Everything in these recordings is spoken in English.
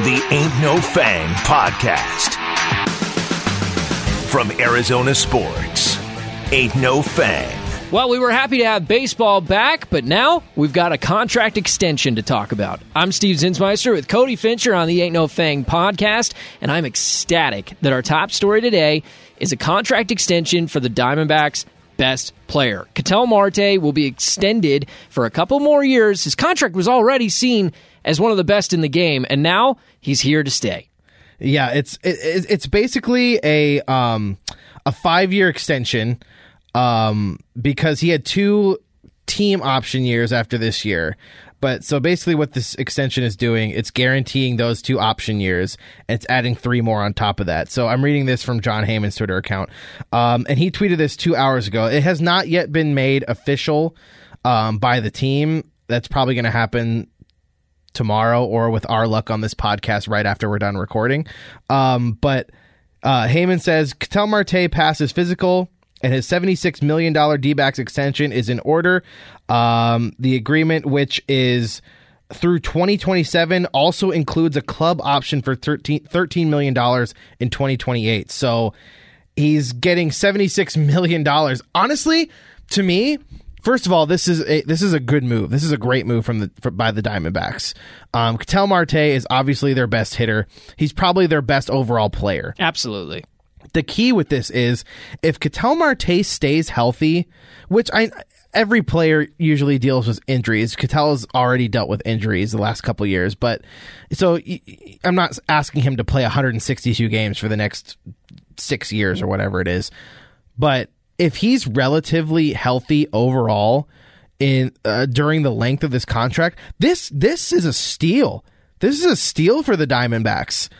The Ain't No Fang Podcast. From Arizona Sports, Ain't No Fang. Well, we were happy to have baseball back, but now we've got a contract extension to talk about. I'm Steve Zinsmeister with Cody Fincher on the Ain't No Fang podcast, and I'm ecstatic that our top story today is a contract extension for the Diamondbacks best player. Ketel Marte will be extended for a couple more years. His contract was already seen as one of the best in the game, and now he's here to stay. Yeah, it's it, it's basically a um a five year extension um because he had two team option years after this year. But so basically, what this extension is doing, it's guaranteeing those two option years. And it's adding three more on top of that. So I'm reading this from Jon Heyman's Twitter account, um, and he tweeted this two hours ago. It has not yet been made official um, by the team. That's probably going to happen tomorrow or with our luck on this podcast right after we're done recording. Um, but uh, Heyman says Ketel Marte passes physical and his $76 million D backs extension is in order. Um, the agreement, which is through 2027, also includes a club option for 13, $13 million in 2028. So he's getting $76 million. Honestly, to me, First of all, this is a this is a good move. This is a great move from the by the Diamondbacks. Um, Ketel Marte is obviously their best hitter. He's probably their best overall player. Absolutely. The key with this is if Ketel Marte stays healthy, which I every player usually deals with injuries. Has already dealt with injuries the last couple years, but so I'm not asking him to play 162 games for the next six years or whatever it is, but if he's relatively healthy overall in uh, during the length of this contract, this this is a steal. This is a steal for the Diamondbacks.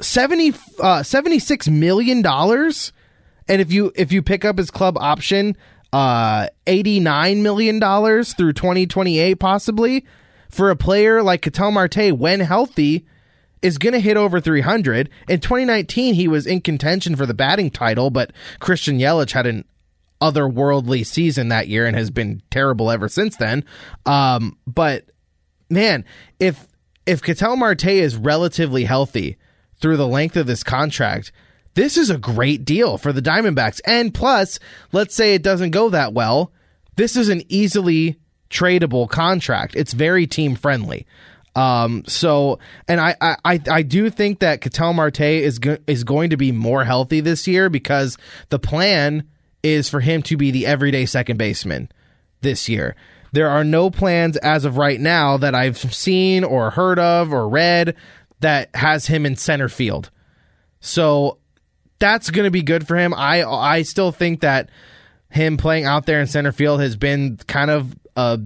70 uh, 76 million dollars and if you if you pick up his club option uh 89 million dollars through 2028 possibly for a player like Ketel Marte when healthy is going to hit over 300. In 2019, he was in contention for the batting title, but Christian Yelich had an otherworldly season that year and has been terrible ever since then. Um, but man, if if Ketel Marte is relatively healthy through the length of this contract, this is a great deal for the Diamondbacks. And plus, let's say it doesn't go that well, this is an easily tradable contract. It's very team friendly. Um, so, and I, I, I do think that Ketel Marte is go- is going to be more healthy this year because the plan is for him to be the everyday second baseman this year. There are no plans as of right now that I've seen or heard of or read that has him in center field. So that's going to be good for him. I I still think that him playing out there in center field has been kind of a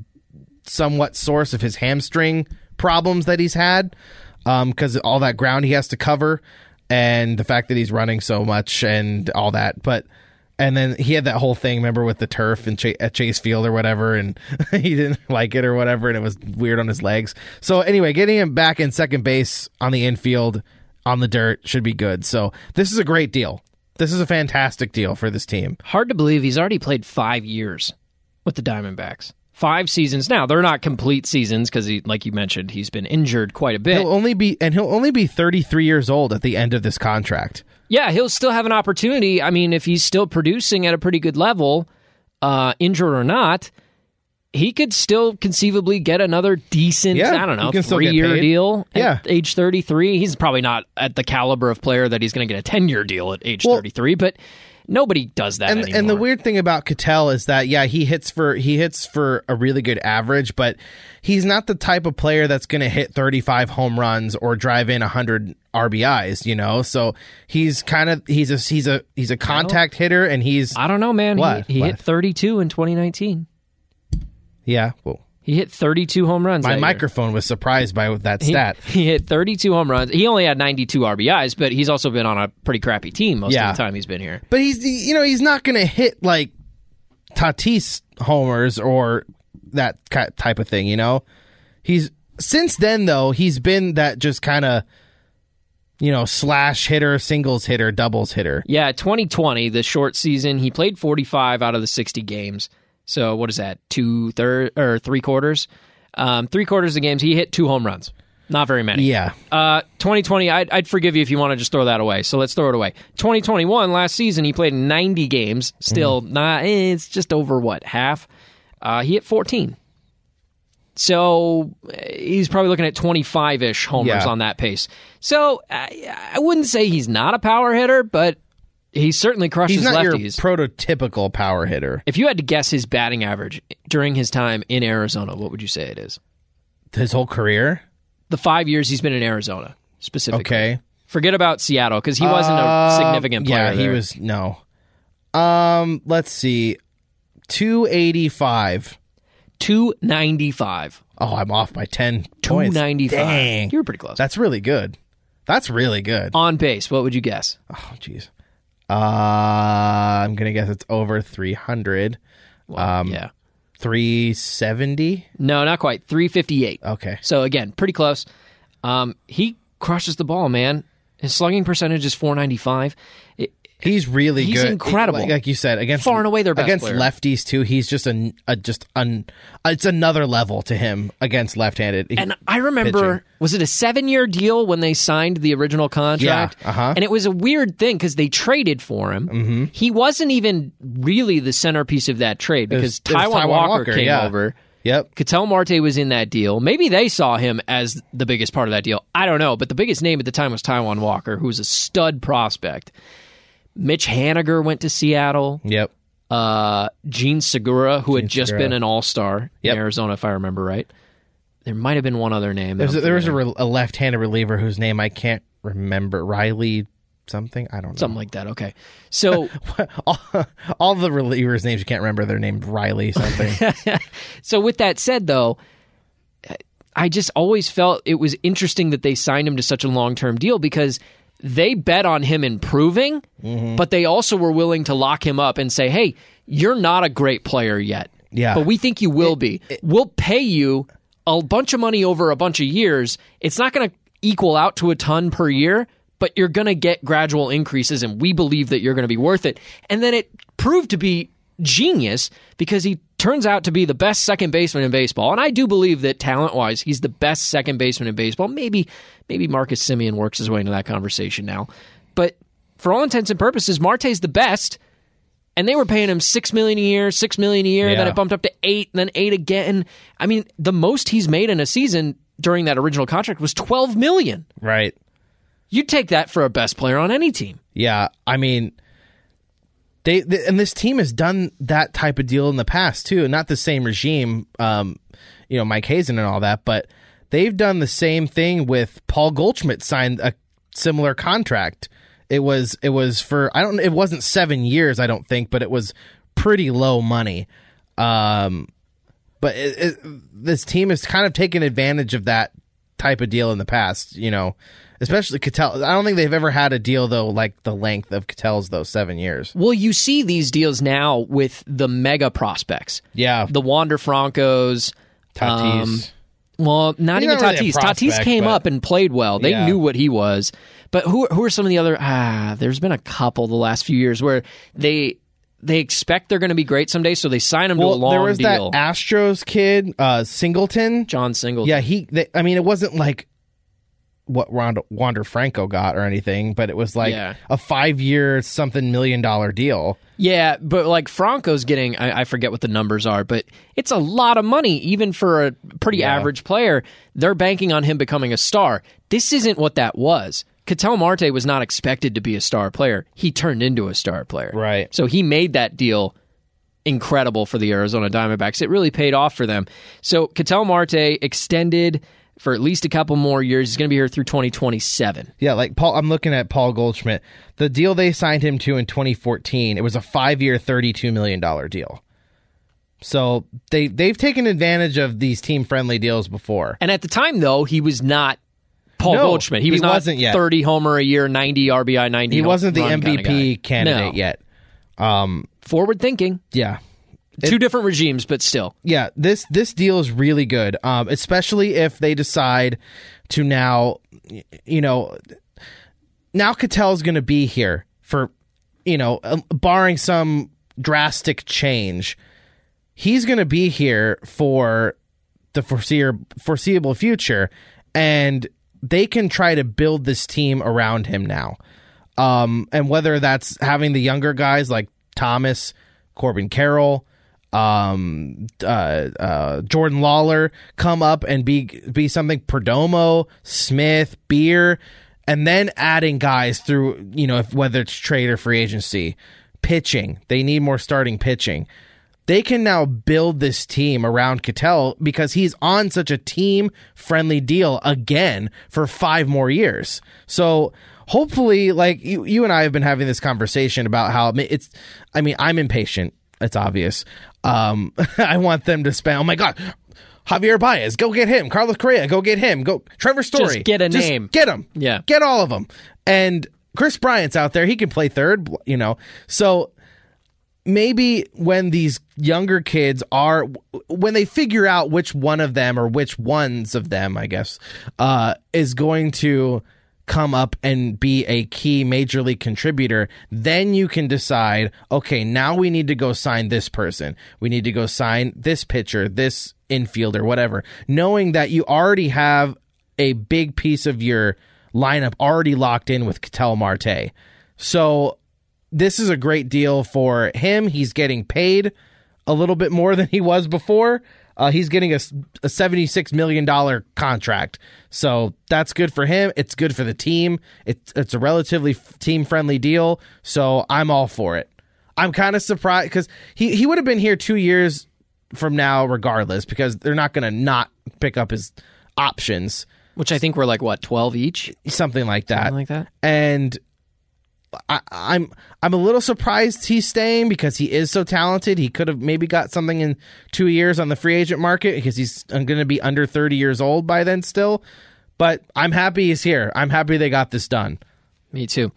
somewhat source of his hamstring problems that he's had because um, all that ground he has to cover and the fact that he's running so much and all that. But and then he had that whole thing, remember, with the turf and Ch- at Chase Field or whatever, and he didn't like it or whatever, and it was weird on his legs. So anyway, getting him back in second base on the infield on the dirt should be good. So this is a great deal. This is a fantastic deal for this team. Hard to believe he's already played five years with the Diamondbacks five seasons now. They're not complete seasons because he, like you mentioned, he's been injured quite a bit. He'll only be and he'll only be 33 years old at the end of this contract. Yeah, he'll still have an opportunity. I mean, if he's still producing at a pretty good level, uh, injured or not, he could still conceivably get another decent, yeah, I don't know, three year deal yeah. age 33. He's probably not at the caliber of player that he's going to get a 10 year deal at age well, 33, but Nobody does that and, anymore. And the weird thing about Ketel is that yeah, he hits for he hits for a really good average, but he's not the type of player that's going to hit 35 home runs or drive in 100 RBIs, you know. So he's kind of he's a he's a he's a contact hitter and he's I don't know, man. What? He, he what? hit 32 in 2019. Yeah, well, he hit 32 home runs. My microphone was surprised by that stat. He, he, hit 32 home runs. He only had 92 RBIs, but he's also been on a pretty crappy team most yeah. of the time he's been here. But he's you know he's not going to hit like Tatis homers or that type of thing. You know, he's since then though he's been that just kind of you know, slash hitter, singles hitter, doubles hitter. Yeah, 2020, the short season, he played 45 out of the 60 games. So what is that? Two third or three quarters? Um, three quarters of the games, he hit two home runs. Not very many. Yeah. Uh, 2020, I'd, I'd forgive you if you want to just throw that away. So let's throw it away. 2021, last season, he played 90 games. Still, not. eh, it's just over what half. Uh, he hit 14. So eh, he's probably looking at 25 ish homers Yeah. on that pace. So I, I wouldn't say he's not a power hitter, but he certainly crushes lefties. He's not your prototypical power hitter. if you had to guess his batting average during his time in Arizona, what would you say it is? His whole career. The five years he's been in Arizona, specifically. Okay. Forget about Seattle because he wasn't a Um, significant player. Yeah, he there. was no. Um, let's see, two eighty five. 295. Oh, I'm off by ten. points. 295. Dang, You were pretty close. that's really good. That's really good. On base, what would you guess? Oh, jeez. Uh, I'm gonna guess it's over three hundred. Um, yeah. Three seventy. No, not quite. 358. Okay. So again, pretty close. Um, he crushes the ball, man. His slugging percentage is 495. It, He's really He's good. incredible. Like, like you said, against Far and away their best against player. lefties too. He's just a, a just an it's another level to him against left-handed. He- and I remember, pitching. was it a seven year deal when they signed the original contract? Yeah, uh-huh. And it was a weird thing because they traded for him. Mm-hmm. He wasn't even really the centerpiece of that trade because Taijuan, Taijuan Walker, Walker, came yeah. over. Yep. Ketel Marte was in that deal. Maybe they saw him as the biggest part of that deal. I don't know, but the biggest name at the time was Taijuan Walker, who was a stud prospect. Mitch Haniger went to Seattle. Yep. Uh, Jean Segura, who had just Segura. been an All Star Yep. in Arizona, if I remember right. There might have been one other name. that There's a, there was a, re- a left-handed reliever whose name I can't remember. Riley something. I don't know. something like that. Okay, so all, all the relievers' names you can't remember. They're named Riley something. so with that said, though, I just always felt it was interesting that they signed him to such a long term deal because they bet on him improving, Mm-hmm. but they also were willing to lock him up and say, "Hey, you're not a great player yet, Yeah. but we think you will be. we'll pay you a bunch of money over a bunch of years. It's not going to equal out to a ton per year." But you're going to get gradual increases, and we believe that you're going to be worth it. And then it proved to be genius because he turns out to be the best second baseman in baseball. And I do believe that talent wise, he's the best second baseman in baseball. Maybe maybe Marcus Semien works his way into that conversation now. But for all intents and purposes, Marte's the best. And they were paying him six million a year, six million a year, then it bumped up to eight, and then eight again. I mean, the most he's made in a season during that original contract was twelve million. right. You'd take that for a best player on any team. Yeah. I mean, they, th and this team has done that type of deal in the past too. Not the same regime, um, you know, Mike Hazen and all that, but they've done the same thing with Paul Goldschmidt signed a similar contract. It was it was for I don't it wasn't seven years I don't think, but it was pretty low money. Um, but it, it, this team has kind of taken advantage of that type of deal in the past. You know, especially Ketel. I don't think they've ever had a deal though like the length of Ketel's though seven years. Well, you see these deals now with the mega prospects. Yeah, the Wander Francos. Tatis. um, well, not He's even not really Tatis. Tatis came but- up and played well. They Yeah. knew what he was. But who who are some of the other? Ah, there's been a couple the last few years where they they expect they're going to be great someday, so they sign him to a well, long there was deal. that Astros kid, uh, Singleton. Jon Singleton. Yeah, he. They, I mean, it wasn't like what Wander, Wander Franco got or anything, but it was like Yeah. a five-year something million dollar deal. Yeah, but like Franco's getting, I, I forget what the numbers are, but it's a lot of money, even for a pretty Yeah. average player. They're banking on him becoming a star. This isn't what that was. Ketel Marte was not expected to be a star player. He turned into a star player. Right. So he made that deal incredible for the Arizona Diamondbacks. It really paid off for them. So Ketel Marte extended for at least a couple more years. He's going to be here through 2027. Yeah, like Paul. I'm looking at Paul Goldschmidt. The deal they signed him to in 2014. It was a five-year, 32 million dollar deal. So they they've taken advantage of these team-friendly deals before. And at the time, though, he was not Paul No, Goldschmidt. He he was not wasn't yet. 30 homer a year, 90 RBI, 90. He wasn't the run kinda MVP candidate No. yet. Um, Forward thinking. yeah, Two different regimes, but still. yeah. This this deal is really good, um, especially if they decide to now, you know, now Ketel's going to be here for, you know, um, barring some drastic change, he's going to be here for the foreseeable foreseeable future. and they can try to build this team around him now. Um, and whether that's having the younger guys like Thomas, Corbin Carroll, um, uh, uh, Jordan Lawlar come up and be be something Perdomo, Smith, Beer, and then adding guys through you know if, whether it's trade or free agency, pitching. They need more starting pitching. They can now build this team around Ketel because he's on such a team friendly deal again for five more years. So hopefully, like you, you and I have been having this conversation about how it's. I mean, I'm impatient. It's obvious. Um, I want them to spend. Oh my god, Javier Baez, go get him. Carlos Correa, go get him. Go Trevor Story, Just get a name. Get him. Yeah. get all of them. And Kris Bryant's out there. He can play third. You know, so maybe when these younger kids are when they figure out which one of them or which ones of them, I guess, uh, is going to come up and be a key major league contributor, then you can decide, okay, now we need to go sign this person. We need to go sign this pitcher, this infielder, whatever. Knowing that you already have a big piece of your lineup already locked in with Ketel Marte. So this is a great deal for him. He's getting paid a little bit more than he was before. Uh, he's getting a, a $76 million contract. So that's good for him. It's good for the team. It's, it's a relatively team friendly deal. So I'm all for it. I'm kind of surprised because he, he would have been here two years from now, regardless, because they're not going to not pick up his options, Which I think were like what twelve each, something like that. something like that. and I, I'm I'm a little surprised he's staying because he is so talented. He could have maybe got something in two years on the free agent market because he's going to be under 30 years old by then still. But I'm happy he's here. I'm happy they got this done. Me too.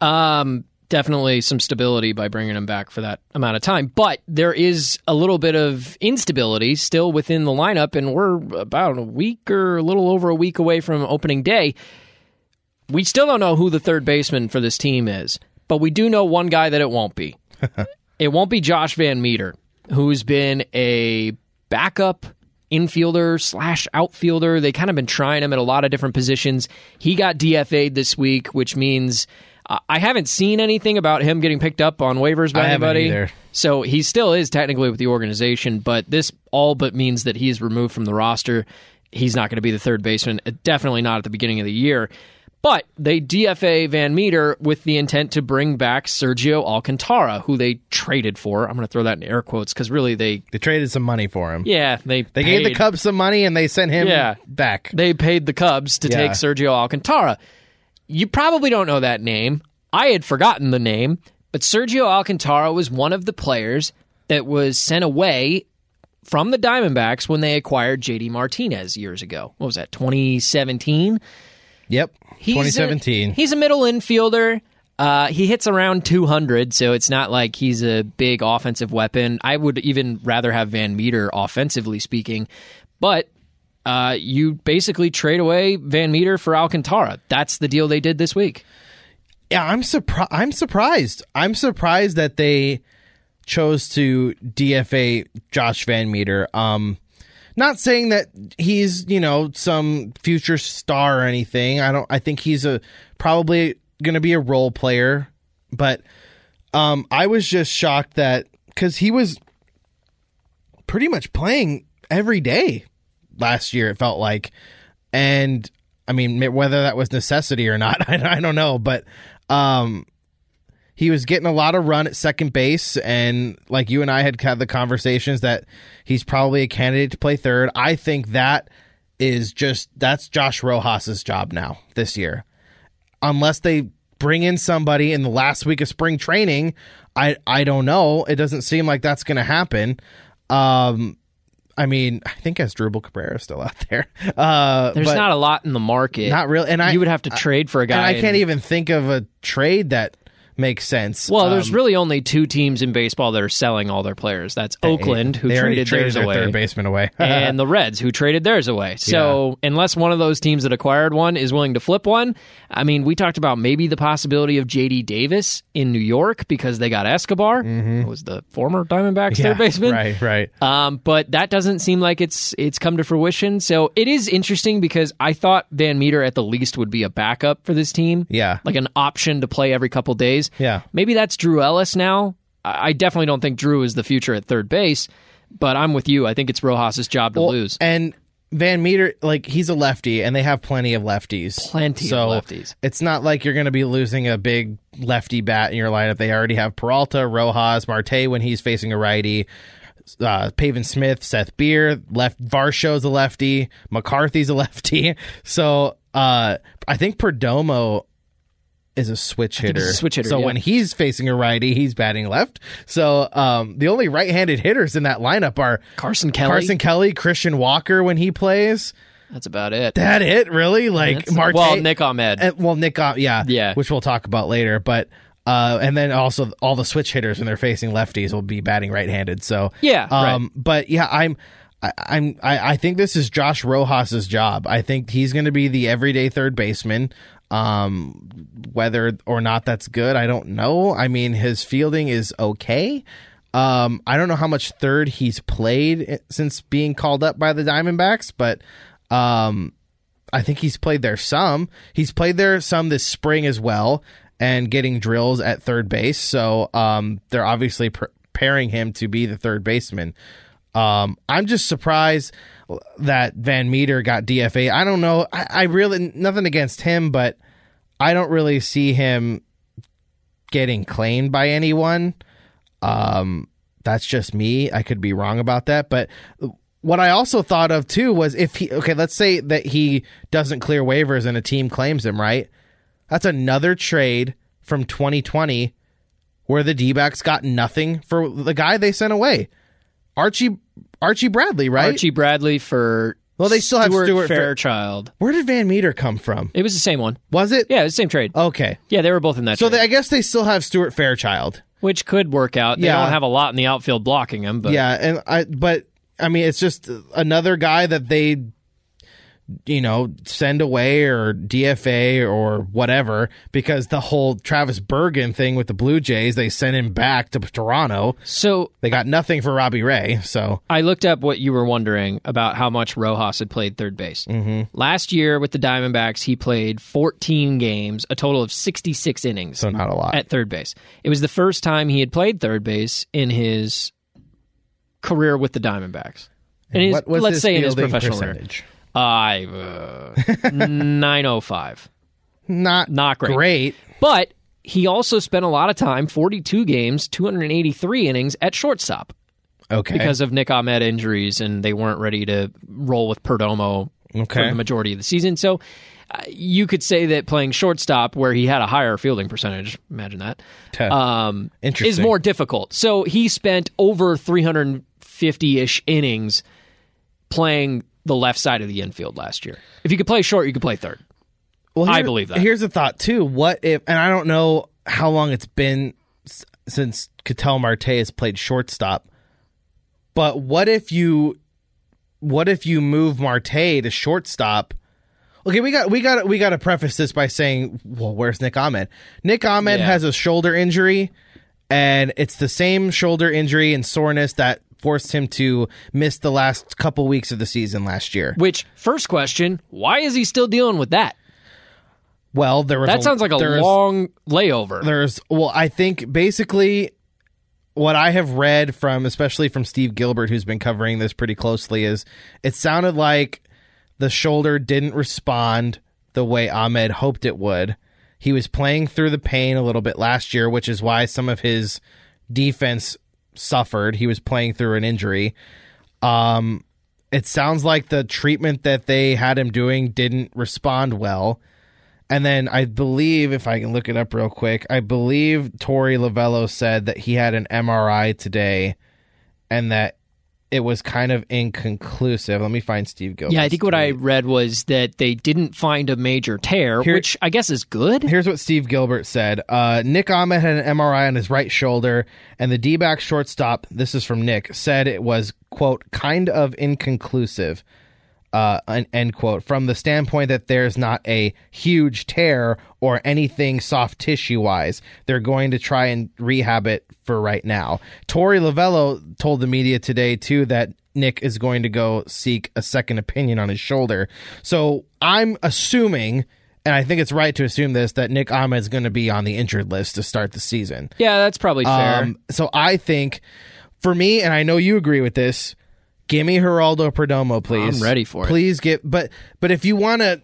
Um, definitely some stability by bringing him back for that amount of time. But there is a little bit of instability still within the lineup, and we're about a week or a little over a week away from opening day. We still don't know who the third baseman for this team is, but we do know one guy that it won't be. it won't be Josh Van Meter, who's been a backup infielder slash outfielder. They kind of been trying him at a lot of different positions. He got DFA'd this week, which means uh, I haven't seen anything about him getting picked up on waivers by I anybody. So he still is technically with the organization, but this all but means that he is removed from the roster. He's not going to be the third baseman, uh, definitely not at the beginning of the year. But they DFA Van Meter with the intent to bring back Sergio Alcantara, who they traded for. I'm going to throw that in air quotes because really they, They traded some money for him. yeah, they They gave the Cubs some money and they sent him Yeah. back. they paid the Cubs to Yeah. take Sergio Alcantara. You probably don't know that name. I had forgotten the name, but Sergio Alcantara was one of the players that was sent away from the Diamondbacks when they acquired JD Martinez years ago. What was that, 2017? Yep. He's 2017. A, he's a middle infielder. Uh, he hits around 200, so it's not like he's a big offensive weapon. I would even rather have Van Meter offensively speaking, but uh, you basically trade away Van Meter for Alcantara. That's the deal they did this week. Yeah, I'm surprised. I'm surprised. I'm surprised that they chose to DFA Josh Van Meter. Um, not saying that he's you know some future star or anything. I don't. I think he's a probably going to be a role player, but um, I was just shocked that because he was pretty much playing every day last year. It felt like, and I mean whether that was necessity or not, I, I don't know, but um, he was getting a lot of run at second base, and like you and I had had the conversations that he's probably a candidate to play third. I think that is just that's Josh Rojas's job now this year, unless they bring in somebody in the last week of spring training. I I don't know. It doesn't seem like that's going to happen. Um, I mean, I think Asdrubal Cabrera is still out there. Uh, There's not a lot in the market. not really, and I you would have to trade for a guy. and I can't and- even think of a trade that makes sense. Well, there's Um, really only two teams in baseball that are selling all their players. That's Oakland, who traded, traded theirs their away, third baseman away, and the Reds, who traded theirs away. So, unless one of those teams that acquired one is willing to flip one, I mean, we talked about maybe the possibility of J.D. Davis in New York because they got Escobar, who was the former Diamondbacks Mm-hmm. Yeah, third baseman. right, right. Um, but that doesn't seem like it's it's come to fruition. So it is interesting because I thought Van Meter at the least would be a backup for this team. Yeah. like an option to play every couple days. Yeah. maybe that's Drew Ellis now. I definitely don't think Drew is the future at third base, but I'm with you. I think it's Rojas's job to Well, lose. And Van Meter, like he's a lefty, and they have plenty of lefties. Plenty of lefties. It's not like you're going to be losing a big lefty bat in your lineup. They already have Peralta, Rojas, Marte when he's facing a righty. Uh, Pavin Smith, Seth Beer, left Varsho's a lefty, McCarthy's a lefty. So uh, I think Perdomo is a switch hitter. a switch hitter, So yeah. when he's facing a righty, he's batting left. So um, the only right-handed hitters in that lineup are Carson Kelly. Carson Kelly, Christian Walker when he plays. That's about it. That it really like That's- Marte. well, Nick Ahmed. and, well, Nick, uh, yeah, Yeah. which we'll talk about later. But uh, and then also all the switch hitters when they're facing lefties will be batting right-handed. So Yeah, um, right. but yeah, I'm. I, I'm. I, I think this is Josh Rojas's job. I think he's going to be the everyday third baseman. Um, whether or not that's good, I don't know. I mean, his fielding is okay. Um, I don't know how much third he's played since being called up by the Diamondbacks, but um, I think he's played there some. He's played there some this spring as well, and getting drills at third base. So um, they're obviously preparing him to be the third baseman. Um, I'm just surprised that Van Meter got DFA. I don't know. I, I really nothing against him, but I don't really see him getting claimed by anyone. Um, that's just me. I could be wrong about that, but what I also thought of too was if he okay, let's say that he doesn't clear waivers and a team claims him, right? That's another trade from 2020 where the D-backs got nothing for the guy they sent away. Archie Archie Bradley, right? Archie Bradley for Well, they still have Stuart Fair- Fairchild. Where did Van Meter come from? It was the same one. Was it? Yeah, it was the same trade. Okay. Yeah, they were both in that So trade, they, I guess they still have Stuart Fairchild. which could work out. They Yeah. don't have a lot in the outfield blocking him, but Yeah, and I but I mean it's just another guy that they you know send away or DFA or whatever because the whole Travis Bergen thing with the Blue Jays they sent him back to Toronto. so They got nothing for Robbie Ray, so I looked up what you were wondering about how much Rojas had played third base. Mm-hmm. Last year with the Diamondbacks, he played 14 games, a total of 66 innings so not a lot. at third base. It was the first time he had played third base in his career with the Diamondbacks. And his, what was let's his say in his professional career. I uh, 905. Not Not great. Great. But he also spent a lot of time, 42 games, 283 innings at shortstop Okay. because of Nick Ahmed injuries, and they weren't ready to roll with Perdomo for Okay. the majority of the season. So uh, you could say that playing shortstop, where he had a higher fielding percentage, imagine that, um, is more difficult. So he spent over 350 ish innings playing the left side of the infield last year. If you could play short, you could play third. Well, I believe that. Here's a thought too. What if? And I don't know how long it's been since Ketel Marte has played shortstop. But what if you, what if you move Marte to shortstop? Okay, we got we got we got to preface this by saying, well, where's Nick Ahmed? Nick Ahmed Yeah. has a shoulder injury, and it's the same shoulder injury and soreness that forced him to miss the last couple weeks of the season last year. Which, first question, why is he still dealing with that? Well, there was That sounds like a long layover. there's well i think basically what i have read from especially from steve gilbert who's been covering this pretty closely is it sounded like the shoulder didn't respond the way ahmed hoped it would he was playing through the pain a little bit last year which is why some of his defense suffered. He was playing through an injury. Um it sounds like the treatment that they had him doing didn't respond well. And then I believe, if I can look it up real quick, I believe Torey Lovullo said that he had an MRI today, and that it was kind of inconclusive. Let me find Steve Gilbert. Yeah, I think what I read was that they didn't find a major tear, Here- which I guess is good. Here's what Steve Gilbert said. Uh, Nick Ahmed had an MRI on his right shoulder, and the D back shortstop, this is from Nick, said it was, quote, kind of inconclusive, uh, an- end quote, from the standpoint that there's not a huge tear or anything soft tissue wise. They're going to try and rehab it for right now. Torey Lovullo told the media today, too, that Nick is going to go seek a second opinion on his shoulder. So I'm assuming and I think it's right to assume this that Nick Ahmed is going to be on the injured list to start the season. Yeah, that's probably fair. Um, so I think for me, and I know you agree with this, give me Geraldo Perdomo, please. I'm ready for it. Please get, but but if you want to,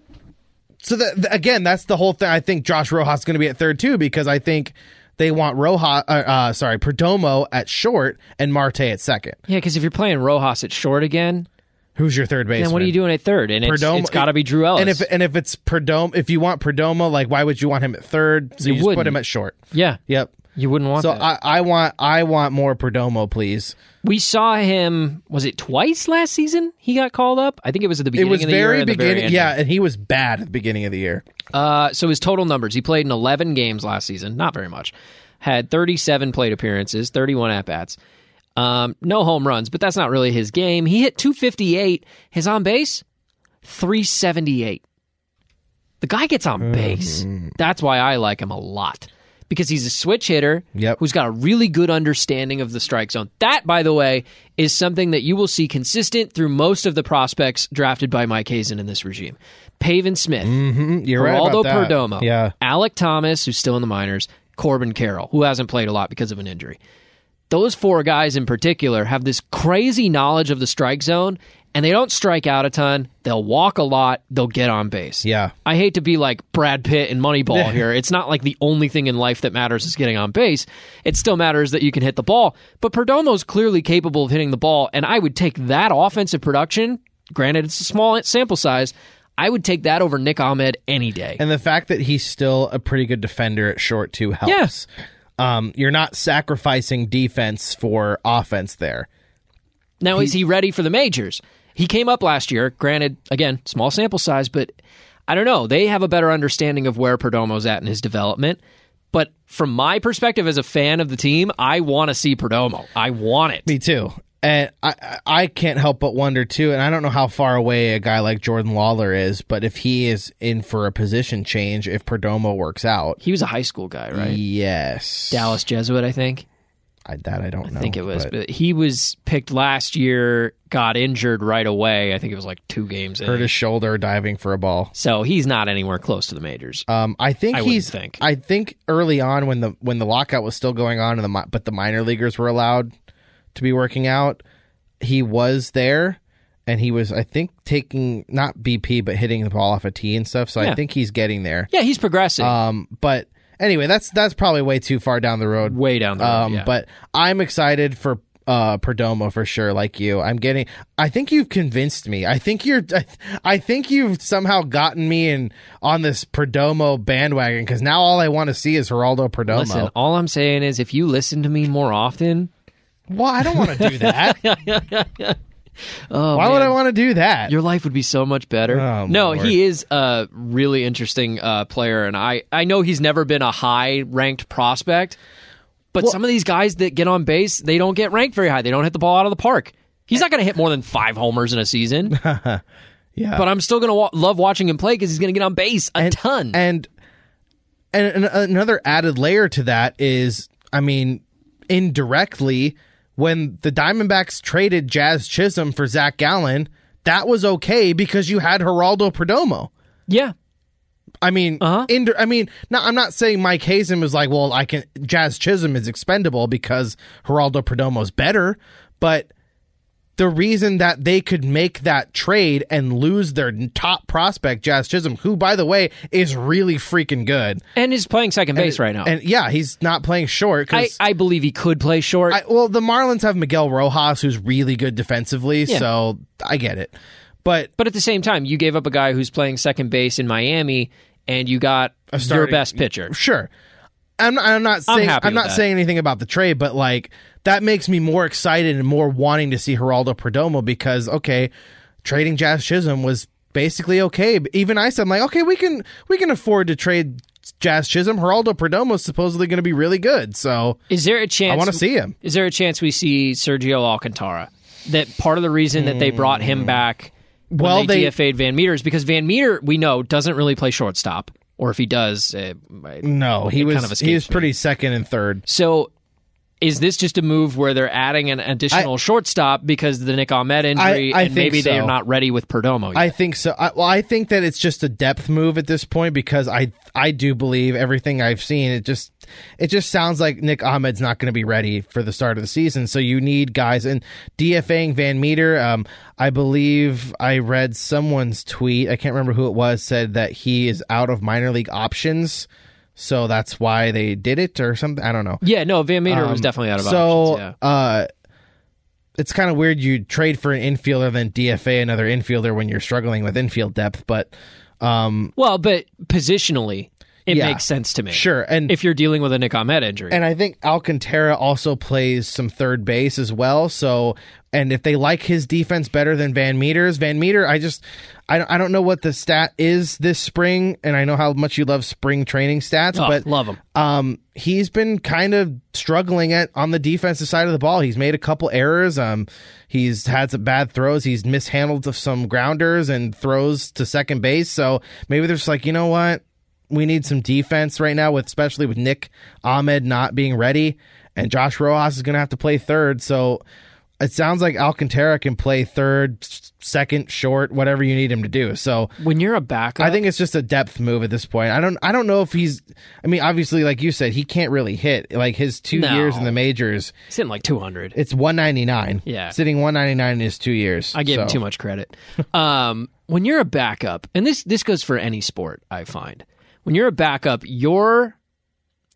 so that again, that's the whole thing. I think Josh Rojas is going to be at third too because I think they want Rojas, uh, uh, sorry, Perdomo at short and Marte at second. yeah, because if you're playing Rojas at short again, Who's your third baseman? then what are you doing at third? And it's, Perdomo- it's got to be Drew Ellis. And if and if it's Perdomo, if you want Perdomo, like why would you want him at third? So You you, just put wouldn't. him at short. yeah, Yep. You wouldn't want So that. I, I want I want more Perdomo, please. we saw him. Was it twice last season? He got called up. I think it was at the beginning. It was of the year. very the beginning, ending. yeah, and he was bad at the beginning of the year. Uh, so his total numbers: he played in 11 games last season, not very much. Had 37 plate appearances, 31 at bats. Um, no home runs, but that's not really his game. He hit 258. His on base, 378. The guy gets on base. That's why I like him a lot because he's a switch hitter Yep. who's got a really good understanding of the strike zone. That, by the way, is something that you will see consistent through most of the prospects drafted by Mike Hazen in this regime. Pavin Smith, Mm, You're right Geraldo about that. Perdomo, Yeah, Alek Thomas, who's still in the minors, Corbin Carroll, who hasn't played a lot because of an injury. Those four guys in particular have this crazy knowledge of the strike zone, and they don't strike out a ton. They'll walk a lot. They'll get on base. yeah. I hate to be like Brad Pitt and Moneyball here. It's not like the only thing in life that matters is getting on base. It still matters that you can hit the ball. But Perdomo's clearly capable of hitting the ball, and I would take that offensive production. Granted, it's a small sample size. I would take that over Nick Ahmed any day. And the fact that he's still a pretty good defender at short too helps. Yes. Um, you're not sacrificing defense for offense there. Now, is he ready for the majors? He came up last year. Granted, again, small sample size, but I don't know. They have a better understanding of where Perdomo's at in his development. But from my perspective as a fan of the team, I want to see Perdomo. I want it. Me too. And I, I can't help but wonder too, and I don't know how far away a guy like Jordan Lawlar is, but if he is in for a position change, if Perdomo works out, He was a high school guy, right? yes, Dallas Jesuit, I think. I, that I don't know. I think it was. but But he was picked last year, got injured right away. I think it was like two games in. hurt his shoulder diving for a ball. So he's not anywhere close to the majors. Um, I think I he's. think. I think early on when the when the lockout was still going on, and the but the minor leaguers were allowed to be working out, he was there, and he was I think taking not BP but hitting the ball off a tee and stuff. So Yeah. I think he's getting there. yeah, he's progressing. Um, but anyway, that's that's probably way too far down the road. way down the road. Um, yeah. but I'm excited for uh Perdomo for sure. Like you, I'm getting. I think you've convinced me. I think you're. I think you've somehow gotten me in on this Perdomo bandwagon because now all I want to see is Geraldo Perdomo. Listen, all I'm saying is if you listen to me more often, well, I don't want to do that. oh, Why would I want to do that? Your life would be so much better. Oh, no, Lord. he is a really interesting uh, player, and I, I know he's never been a high ranked prospect, but some of these guys that get on base, they don't get ranked very high. They don't hit the ball out of the park. He's not going to hit more than five homers in a season, yeah, but I'm still going to wa- love watching him play because he's going to get on base a ton. And and another added layer to that is, I mean, indirectly, when the Diamondbacks traded Jazz Chisholm for Zach Gallen, that was okay because you had Geraldo Perdomo. yeah, I mean, Uh-huh. I mean, no, I'm not saying Mike Hazen was like, well, I can Jazz Chisholm is expendable because Geraldo Perdomo's better, but the reason that they could make that trade and lose their top prospect, Jazz Chisholm, who, by the way, is really freaking good. and is playing second base right now. And yeah, he's not playing short I, because. I believe he could play short. I, well, the Marlins have Miguel Rojas, who's really good defensively, Yeah. so I get it. But But at the same time, you gave up a guy who's playing second base in Miami, and you got your starting- best pitcher. Sure. I'm not, I'm not saying happy I'm, not that. saying anything about the trade, but like that makes me more excited and more wanting to see Geraldo Perdomo because okay, trading Jazz Chisholm was basically okay. Even I said I'm like okay, we can we can afford to trade Jazz Chisholm. Geraldo Perdomo is supposedly going to be really good, so Is there a chance I want to see him. Is there a chance we see Sergio Alcantara? That part of the reason that they brought him back when Hmm. Well, they, they- DFA'd Van Meter is because Van Meter, we know, doesn't really play shortstop. Or if he does, uh, No, he was kind of he was escapes me. pretty second and third. so is this just a move where they're adding an additional shortstop because of the Nick Ahmed injury, I and think maybe they're not ready with Perdomo? Yet? I think so. I, well, I think that it's just a depth move at this point because I I do believe everything I've seen. It just it just sounds like Nick Ahmed's not going to be ready for the start of the season. So you need guys and DFAing Van Meter. Um, I believe I read someone's tweet. I can't remember who it was. Said that he is out of minor league options. So that's why they did it or something. I don't know. yeah, no, Van Meter was Um, definitely out of so, options. Yeah. uh, it's kind of weird you trade for an infielder then DFA another infielder when you're struggling with infield depth, but um, Well, but positionally, it Yeah. makes sense to me. sure. And If you're dealing with a Nick Ahmed injury. and I think Alcantara also plays some third base as well. So, and if they like his defense better than Van Meter's, Van Meter, I just, I, don't- I don't know what the stat is this spring, and I know how much you love spring training stats, oh, but love him. um, he's been kind of struggling at on the defensive side of the ball. He's made a couple errors. Um, he's had some bad throws. He's mishandled some grounders and throws to second base. So maybe they're just like, you know what? We need some defense right now, with especially with Nick Ahmed not being ready, and Josh Rojas is going to have to play third. So it sounds like Alcantara can play third, second, short, whatever you need him to do. So When you're a backup, I think it's just a depth move at this point. I don't I don't know if he's I mean obviously like you said he can't really hit. Like his 2 No. years in the majors he's hitting like 200. it's 199. Yeah. Sitting 199 in his 2 years. I gave him too much credit. um, when you're a backup, and this this goes for any sport, I find. When you're a backup, your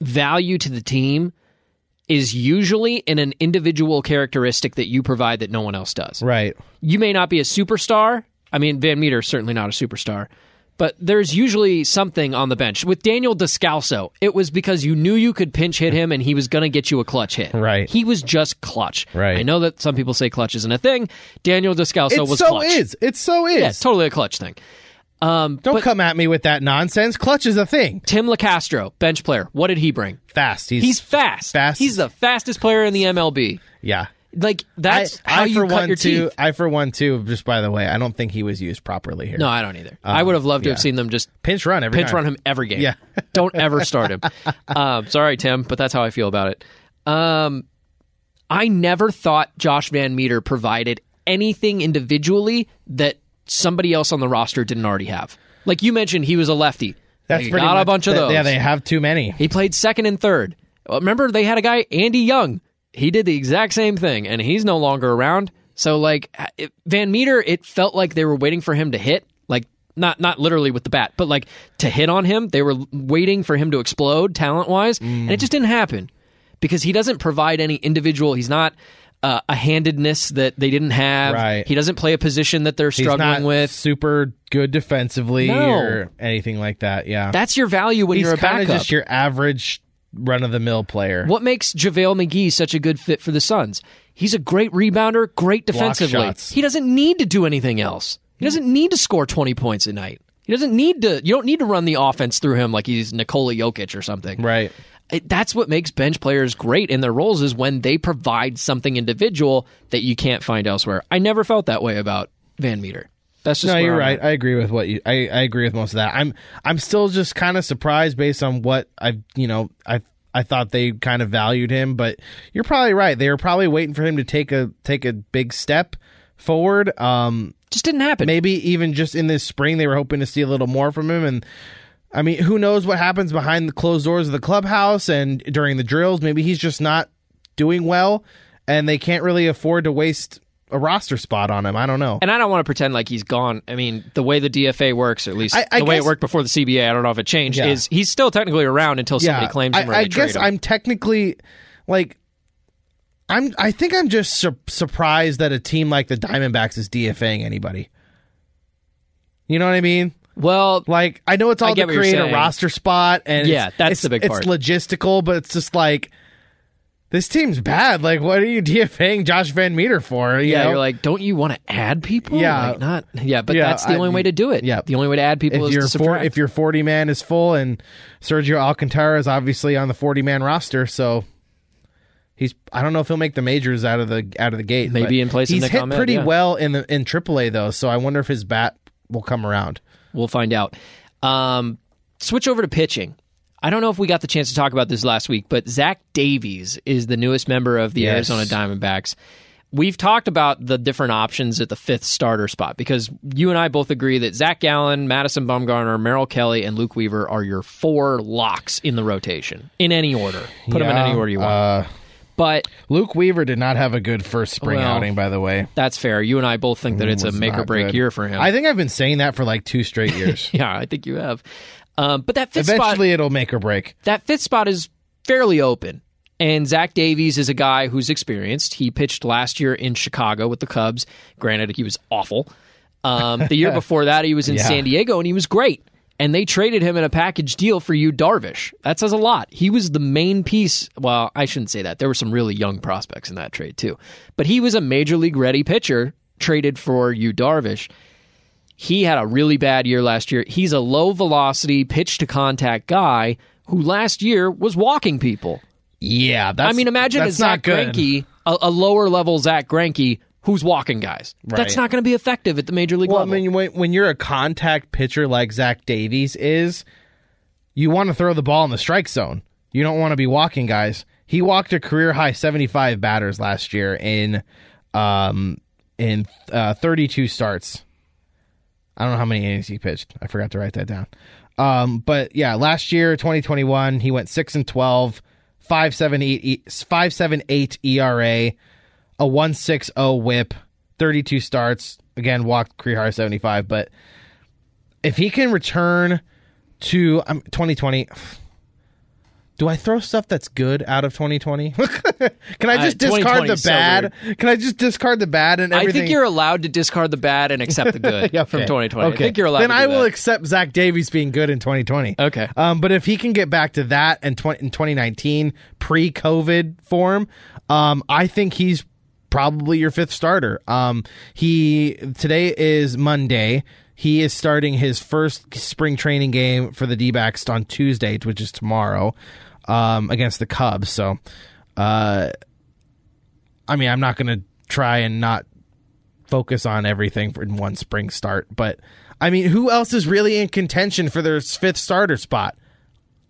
value to the team is usually in an individual characteristic that you provide that no one else does. Right. You may not be a superstar. I mean, Van Meter is certainly not a superstar. But there's usually something on the bench. With Daniel Descalso, it was because you knew you could pinch hit him and he was going to get you a clutch hit. Right. He was just clutch. Right. I know that some people say clutch isn't a thing. Daniel Descalso It was so clutch. is. It so is. Yeah, it's totally a clutch thing. Um, don't but come at me with that nonsense. Clutch is a thing. Tim Locastro, bench player, what did he bring? Fast. He's, He's fast. Fast. He's the fastest player in the MLB. yeah. Like that's I, how I you for cut one your too. teeth. I for one too. Just by the way, I don't think he was used properly here. No, I don't either. I would have loved to have yeah. seen them just pinch run every pinch time. run him every game. Yeah. don't ever start him. Um, sorry, Tim, but that's how I feel about it. Um, I never thought Josh Van Meter provided anything individually that somebody else on the roster didn't already have. Like you mentioned, he was a lefty. That's They pretty got much, a bunch of those. Yeah, they have too many. He played second and third. Uh, Remember, they had a guy, Andy Young. He did the exact same thing, and he's no longer around. So, like it, Van Meter, it felt like they were waiting for him to hit, like not not literally with the bat, but like to hit on him. They were waiting for him to explode talent wise, and it just didn't happen because he doesn't provide any individual. He's not. Uh, a handedness that they didn't have. Right. He doesn't play a position that they're struggling not with. super good defensively No. or anything like that. Yeah. That's your value when He's you're a kind backup. just your average run of the mill player. What makes JaVale McGee such a good fit for the Suns? He's a great rebounder, great defensively. He doesn't need to do anything else. He doesn't need to score 20 points a night. He doesn't need to, you don't need to run the offense through him like he's Nikola Jokic or something. Right. It, that's what makes bench players great in their roles is when they provide something individual that you can't find elsewhere. I never felt that way about Van Meter. That's just No, you're I'm right. at. I agree with what you. I, I agree with most of that. I'm I'm still just kind of surprised based on what I've you know I I thought they kind of valued him, but you're probably right. They were probably waiting for him to take a take a big step forward. Um, Just didn't happen. maybe even just in this spring they were hoping to see a little more from him and. I mean, who knows what happens behind the closed doors of the clubhouse and during the drills? Maybe he's just not doing well, and they can't really afford to waste a roster spot on him. I don't know. And I don't want to pretend like he's gone. I mean, the way the DFA works, or at least I- I the way it worked before the CBA, I don't know if it changed, Yeah. is he's still technically around until somebody claims him or I, I guess him. I'm technically like I'm I think I'm just sur- surprised that a team like the Diamondbacks is DFAing anybody. You know what I mean? Well, Like I know it's all to create a roster spot, and Yeah, it's- that's it's- the big part. It's logistical, but it's just like this team's bad. Like, what are you DFAing Josh Van Meter for? You yeah, know? you're like, don't you want to add people? Yeah. Like, not yeah, but Yeah, that's the I- only way to do it. yeah. the only way to add people if is your if your forty man is full, and Sergio Alcantara is obviously on the forty man roster, so. He's. I don't know if he'll make the majors out of the out of the gate. Maybe in place he's hit pretty yeah. well in the in AAA though. So I wonder if his bat will come around. We'll find out. Um, switch over to pitching. I don't know if we got the chance to talk about this last week, but Zach Davies is the newest member of the Yes. Arizona Diamondbacks. We've talked about the different options at the fifth starter spot because you and I both agree that Zach Gallen, Madison Bumgarner, Merrill Kelly, and Luke Weaver are your four locks in the rotation in any order. Put them in Yeah, any order you want. Uh, but Luke Weaver did not have a good first spring Well, outing, by the way. that's fair. You and I both think that it's a make or break good. year for him. I think I've been saying that for like two straight years. yeah, I think you have. Um, but that fifth spot, Eventually, it'll make or break. that fifth spot is fairly open. And Zach Davies is a guy who's experienced. He pitched last year in Chicago with the Cubs. Granted, he was awful. Um, the year before that, he was in Yeah. San Diego and he was great. And they traded him in a package deal for Yu, Darvish. That says a lot. He was the main piece. Well, I shouldn't say that. There were some really young prospects in that trade, too. But he was a major league ready pitcher traded for Yu, Darvish. He had a really bad year last year. He's a low velocity pitch to contact guy who last year was walking people. Yeah, that's, I mean, imagine a that's Zach not good. Greinke, a, a lower level Zach Greinke who's walking guys. That's not going to be effective at the major league Well, I level. mean, when, when you're a contact pitcher like Zach Davies is, you want to throw the ball in the strike zone. You don't want to be walking guys. He walked a career high 75 batters last year in um in uh, 32 starts. I don't know how many innings he pitched. I forgot to write that down. Um, but yeah, last year, 2021, he went six and 12, 578, E- 578 ERA, a 160 whip, 32 starts. Again, walked career high 75. But if he can return to um, 2020, do I throw stuff that's good out of 2020? can I Uh, just discard the is so bad? Can I just discard the bad and I think you're allowed to discard the bad and accept the good Yeah, from 2020. Okay. I think you're allowed Then I will that. accept Zach Davies being good in 2020. Okay. Um, but if he can get back to that and 20, in 2019 pre-COVID form, um, I think he's probably your fifth starter. Um, he today is Monday. He is starting his first spring training game for the D-backs on Tuesday, which is tomorrow, um, against the Cubs. So, uh, I mean, I'm not going to try and not focus on everything in one spring start. But I mean, who else is really in contention for their fifth starter spot?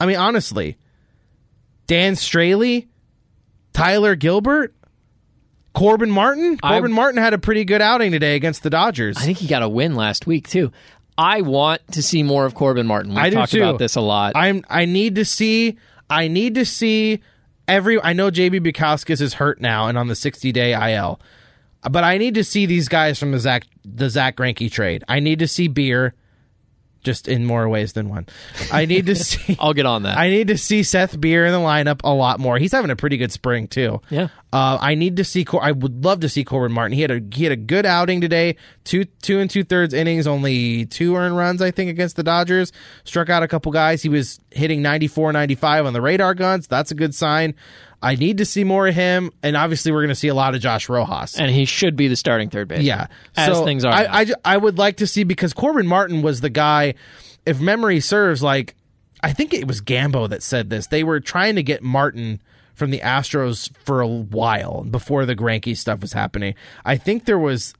I mean, honestly, Dan Straily, Tyler Gilbert, Corbin Martin. I- Corbin Martin had a pretty good outing today against the Dodgers. I think he got a win last week, too. I want to see more of Corbin Martin. We've I do talked too. about this a lot. I'm. I need to see. I need to see every. I know JB Bukauskas is hurt now and on the 60 day IL, but I need to see these guys from the Zach the Zach Greinke trade. I need to see Beer, just in more ways than one. I need to see. I'll get on that. I need to see Seth Beer in the lineup a lot more. He's having a pretty good spring too. Yeah. Uh, I need to see. Cor- I would love to see Corbin Martin. He had a he had a good outing today. Two two and two thirds innings, only two earned runs, I think, against the Dodgers. Struck out a couple guys. He was hitting 94, 95 on the radar guns. That's a good sign. I need to see more of him, and obviously we're going to see a lot of Josh Rojas. and he should be the starting third base. Yeah, As So things are. I. I, I would like to see because Corbin Martin was the guy. If memory serves, like I think it was Gambo that said this. They were trying to get Martin from the Astros for a while before the Greinke stuff was happening. I think there was.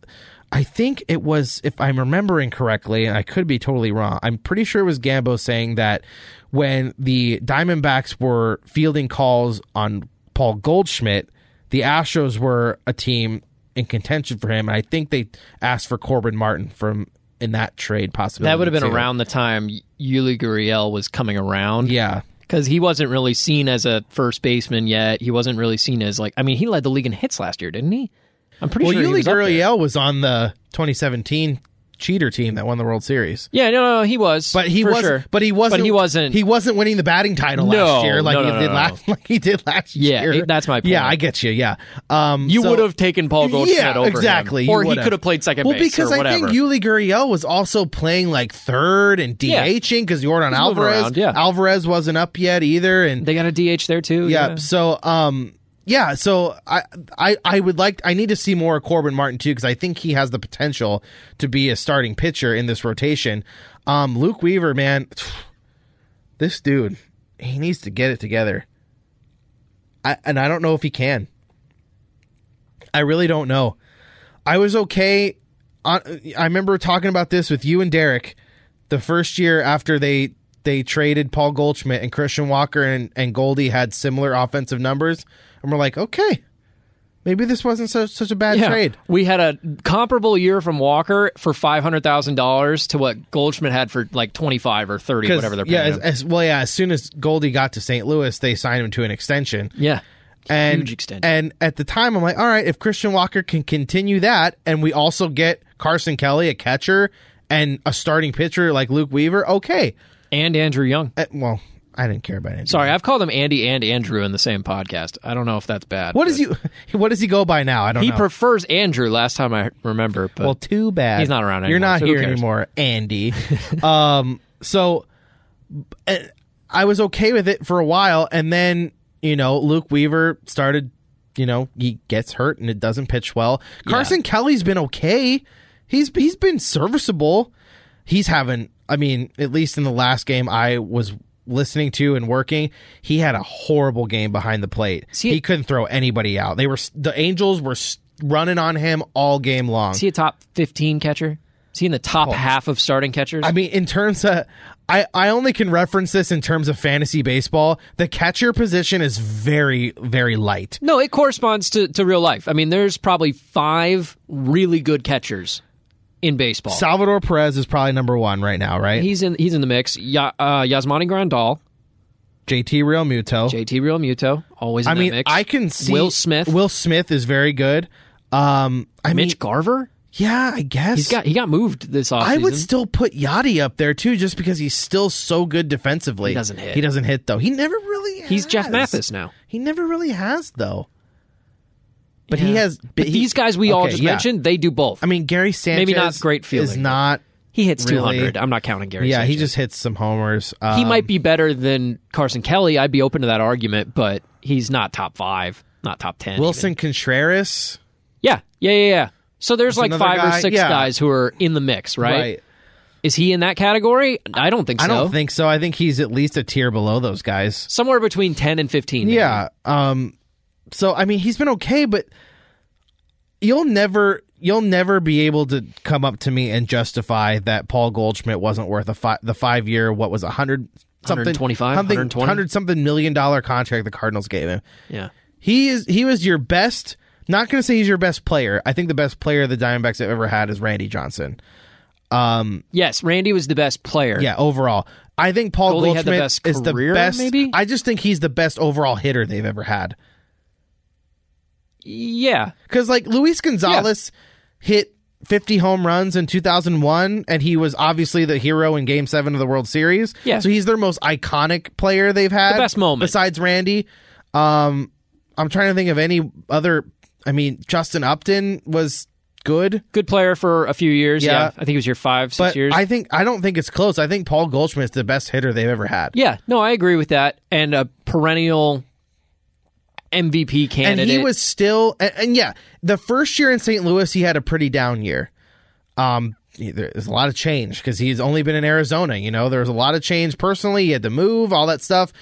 I think it was, if I'm remembering correctly, and I could be totally wrong. I'm pretty sure it was Gambo saying that when the Diamondbacks were fielding calls on Paul Goldschmidt, the Astros were a team in contention for him, and I think they asked for Corbin Martin from in that trade possibility. that would have been too. around the time Yuli Gurriel was coming around. Yeah, because he wasn't really seen as a first baseman yet. He wasn't really seen as like. I mean, he led the league in hits last year, didn't he? I'm pretty well, sure. Yuli was. Gurriel was on the 2017 cheater team that won the World Series. Yeah, no, no, he was. But he wasn't. sure. But he wasn't. But he wasn't. He wasn't winning the batting title No, last year like no, he no, did no, no. last. Like he did last Yeah, year. it- that's my point. Yeah. I get you. Yeah. Um, you so- would have taken Paul Goldschmidt yeah, over him. exactly. or he could have played second well, base because or I think Yuli Gurriel was also playing like third and Yeah. DHing because Jordan He's moving Alvarez. around, yeah. Alvarez wasn't up yet either, and they got a DH there too. yeah. Yeah, So, um, yeah. So I, I, I would like. I need to see more of Corbin Martin too because I think he has the potential to be a starting pitcher in this rotation. Um, Luke Weaver, man, this dude, he needs to get it together. I, and I don't know if he can. I really don't know. I was okay. I remember talking about this with you and Derek the first year after they they traded Paul Goldschmidt and Christian Walker and, and Goldie had similar offensive numbers. And we're like, okay, maybe this wasn't such, such a bad Yeah. trade. We had a comparable year from Walker for five hundred thousand dollars to what Goldschmidt had for like twenty five or thirty, whatever they're paying. yeah, as, as well, yeah. As soon as Goldie got to St. Louis, they signed him to an extension. yeah, and huge extension. and at the time I'm like, all right, if Christian Walker can continue that, and we also get Carson Kelly, a catcher, and a starting pitcher like Luke Weaver, okay. and Andrew Young. Uh, well, I didn't care about it. Sorry, I've called him Andy and Andrew in the same podcast. I don't know if that's bad. What does he? What does he go by now? I don't He know. prefers Andrew. Last time I remember, but well, too bad. He's not around Anymore, You're not so here anymore, Andy. um, so uh, I was okay with it for a while, and then you know Luke Weaver started. You know he gets hurt and it doesn't pitch well. Carson Kelly's been okay. He's he's been serviceable. He's having. I mean, at least in the last game I was listening to and working, he had a horrible game behind the plate. See- he couldn't throw anybody out. They were the Angels were running on him all game long. is he a top fifteen catcher? Is he in the top oh. half of starting catchers? Oh. I mean, in terms of, I, I only can reference this in terms of fantasy baseball. The catcher position is very, very light. no, it corresponds to, to real life. I mean, there's probably five really good catchers in baseball. Salvador Perez is probably number one right now, right? he's in he's in the mix. Ya, uh, Yasmani Grandal, JT Realmuto. JT Realmuto, always in I mean, mix. I can see Will Smith, Will Smith is very good. Um, I mean, Mitch Garver. yeah, I guess He's got he got moved this offseason. I would still put Yadi up there too, just because he's still so good defensively. He doesn't hit. He doesn't hit though. He never really. He's Jeff. Mathis now. He never really has though. But he has. But he- these guys we all okay, just yeah. mentioned, they do both. I mean, Gary Sanchez Maybe not great is fielding, not. he hits really- 200. I'm not counting Gary. Yeah, he Sanchez. just hits some homers. Um, he might be better than Carson Kelly. I'd be open to that argument, but he's not top five, not top ten. Wilson even. Contreras. Yeah, yeah, yeah, yeah. So there's like another five or six yeah. guys who are in the mix, right? Is he in that category? I don't think I so. don't think so. I think he's at least a tier below those guys. somewhere between ten and fifteen. maybe. Yeah. Um. So I mean, he's been okay, but you'll never you'll never be able to come up to me and justify that Paul Goldschmidt wasn't worth a fi- the five year what was a hundred something 125, something 120? hundred something million dollar contract the Cardinals gave him. yeah. He is he was your best. Not going to say he's your best player. I think the best player the Diamondbacks have ever had is Randy Johnson. Um, Yes, Randy was the best player. Yeah, overall, I think Paul Goldie had Goldschmidt the best is the best. maybe? I just think he's the best overall hitter they've ever had. Yeah. Because like Luis Gonzalez hit 50 home runs in 2001, and he was obviously the hero in Game Seven of the World Series. Yeah. so he's their most iconic player they've had. The best moment. besides Randy. Um, I'm trying to think of any other. I mean, Justin Upton was good. Good player for a few years. Yeah. Yeah. I think he was your five, six But years. I think I don't think it's close. I think Paul Goldschmidt's the best hitter they've ever had. yeah. No, I agree with that. And a perennial MVP candidate. and he was still and, and yeah the first year in st louis he had a pretty down year. Um there's a lot of change because he's only been in arizona you know? There was a lot of change personally. He had to move all that stuff.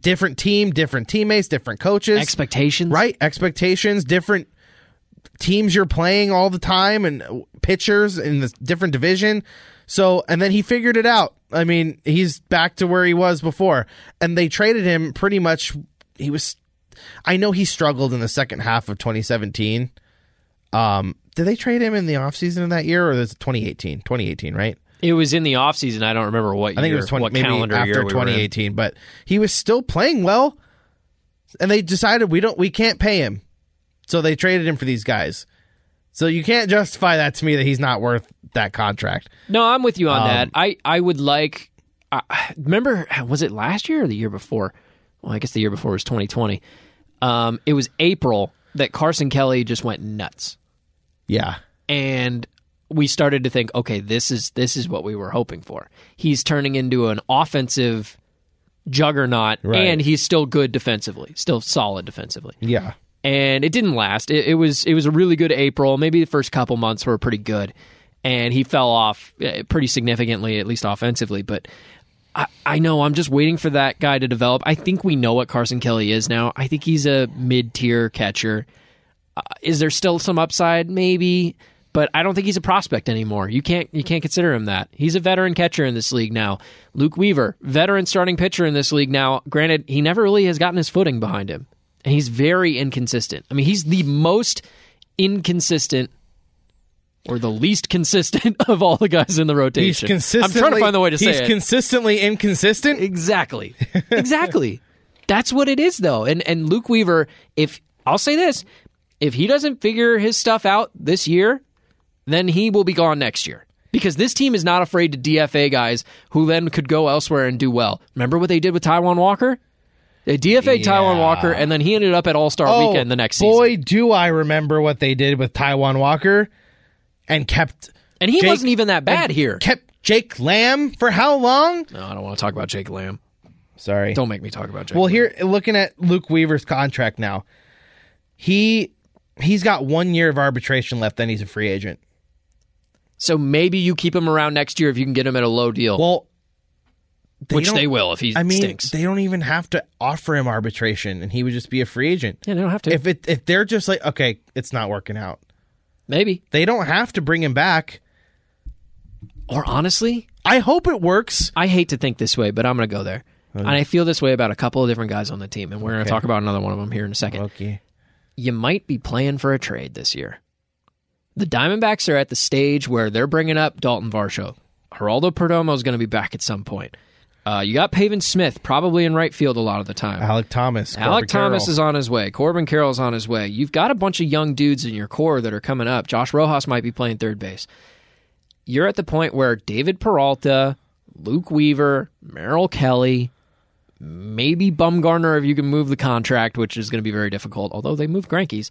Different team different teammates different coaches. Expectations. right expectations different teams you're playing all the time and pitchers in the different division. So and then he figured it out. I mean he's back to where he was before. And they traded him pretty much he was i know he struggled in the second half of 2017 um did they trade him in the offseason of that year or was it 2018 2018 right It was in the offseason. I don't remember what year, I think it was 20, what maybe calendar after year we 2018, but he was still playing well, and they decided we don't we can't pay him, so they traded him for these guys. So you can't justify that to me that he's not worth that contract. No, I'm with you on Um, that. I I would like. Uh, remember, was it last year or the year before? Well, I guess the year before was 2020. Um, it was April that Carson Kelly just went nuts, Yeah. and we started to think, okay, this is this is what we were hoping for. He's turning into an offensive juggernaut, Right. and he's still good defensively, still solid defensively. Yeah. and it didn't last. It, it was it was a really good April. Maybe the first couple months were pretty good, and he fell off uh, pretty significantly, at least offensively. But I, know I'm just waiting for that guy to develop. I think we know what Carson Kelly is now. I think he's a mid tier catcher. Uh, is there still some upside? Maybe. But I don't think he's a prospect anymore. You can't you can't consider him that. He's a veteran catcher in this league now. Luke Weaver, veteran starting pitcher in this league now. Granted, he never really has gotten his footing behind him and he's very inconsistent. I mean, he's the most inconsistent or the least consistent of all the guys in the He's rotation. consistently. I'm trying to find the way to say it. he's it. consistently inconsistent. exactly. Exactly. That's what it is though. And and Luke Weaver, if I'll say this, if he doesn't figure his stuff out this year, then he will be gone next year. Because this team is not afraid to DFA guys who then could go elsewhere and do well. Remember what they did with Taijuan Walker? They DFA Taijuan Yeah. Walker, and then he ended up at All Star Oh, Weekend the next season. boy, do I remember what they did with Taijuan Walker, and kept And he Jake- wasn't even that bad here. Kept Jake Lamb for how long? No, I don't want to talk about Jake Lamb. Sorry. Don't make me talk about Jake. Well, Lamb. here looking at Luke Weaver's contract now, he he's got one year of arbitration left. Then he's a free agent. so maybe you keep him around next year if you can get him at a low deal, Well, which they will if he I mean, stinks. they don't even have to offer him arbitration, and he would just be a free agent. yeah, they don't have to. If it if they're just like, okay, it's not working out, maybe. they don't have to bring him back. Or honestly, I hope it works. I hate to think this way, but I'm going to go there. And I feel this way about a couple of different guys on the team, and we're going to talk about another one of them here in a second. Okay. You might be playing for a trade this year. The Diamondbacks are at the stage where they're bringing up Dalton Varsho. Geraldo Perdomo is going to be back at some point. Uh, you got Pavin Smith probably in right field a lot of the time. Alek Thomas. Alek Corbin Thomas Carroll. is on his way. Corbin Carroll's on his way. You've got a bunch of young dudes in your core that are coming up. Josh Rojas might be playing third base. You're at the point where David Peralta, Luke Weaver, Merrill Kelly, maybe Bumgarner if you can move the contract, which is going to be very difficult, although they move Greinke's.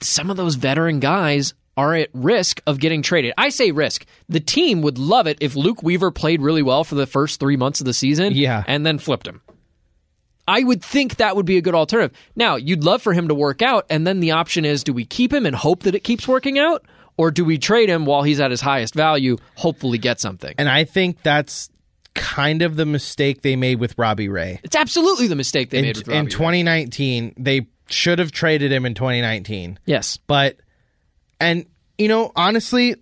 Some of those veteran guys are at risk of getting traded. I say risk. The team would love it if Luke Weaver played really well for the first three months of the season Yeah. and then flipped him. I would think that would be a good alternative. Now, you'd love for him to work out, and then the option is do we keep him and hope that it keeps working out, or do we trade him while he's at his highest value, hopefully get something? And I think that's kind of the mistake they made with Robbie Ray. It's absolutely the mistake they In, made with in Robbie Ray. 2019, they should have traded him in 2019. Yes. But, and, you know, honestly,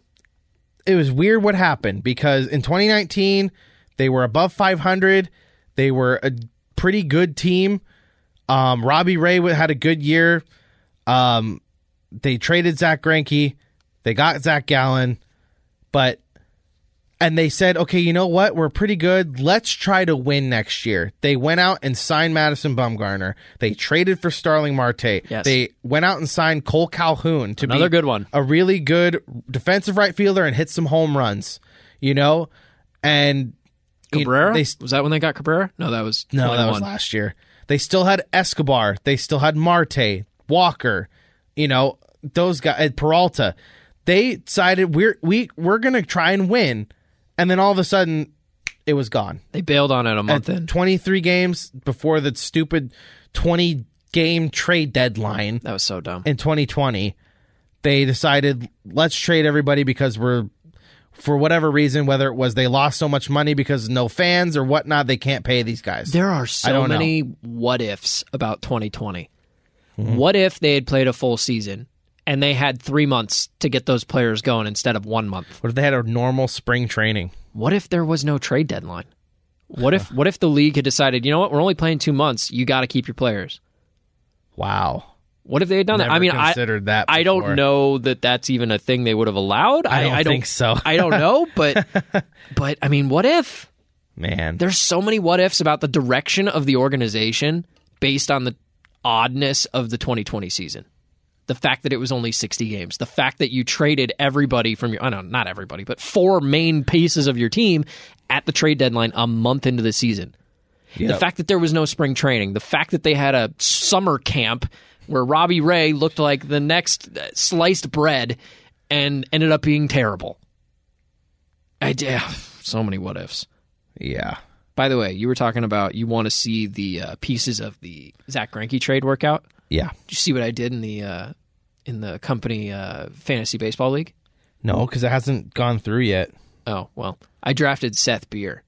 it was weird what happened because in 2019, they were above 500. They were a pretty good team. Um, Robbie Ray had a good year. Um, they traded Zach Greinke. They got Zach Gallen. But and they said, okay, you know what? We're pretty good. Let's try to win next year. They went out and signed Madison Bumgarner. They traded for Starling Marte. Yes. They went out and signed Kole Calhoun to Another be good one. a really good defensive right fielder and hit some home runs. You know, and you- Cabrera? they was that when they got Cabrera? No, that was no, that was last year. They still had Escobar. They still had Marte, Walker. You know those guys. Peralta. They decided we're we we're gonna try and win, and then all of a sudden, it was gone. They bailed on it a month At in. 23 games before the stupid 20 game trade deadline That was so dumb. in 2020, they decided let's trade everybody because we're for whatever reason, whether it was they lost so much money because no fans or whatnot, they can't pay these guys. There are I so don't know. many what ifs about 2020. Mm-hmm. What if they had played a full season and they had three months to get those players going instead of one month? What if they had a normal spring training? What if there was no trade deadline? What if what if the league had decided, you know what, we're only playing two months, you got to keep your players? Wow. What if they had done Never that? I mean, I, considered that. I don't know that that's even a thing they would have allowed. I don't think so. I don't know, but but I mean, what if? Man, There's so many what ifs about the direction of the organization based on the oddness of the 2020 season. The fact that it was only 60 games, the fact that you traded everybody from your, I know not everybody, but four main pieces of your team at the trade deadline a month into the season. The fact that there was no spring training, the fact that they had a summer camp where Robbie Ray looked like the next uh, sliced bread and ended up being terrible. I, yeah, so many what ifs. Yeah. By the way, you were talking about you want to see the uh, pieces of the Zach Greinke trade workout. Yeah. Did you see what I did in the uh, in the company uh, fantasy baseball league? No, because it hasn't gone through yet. Oh well, I drafted Seth Beer.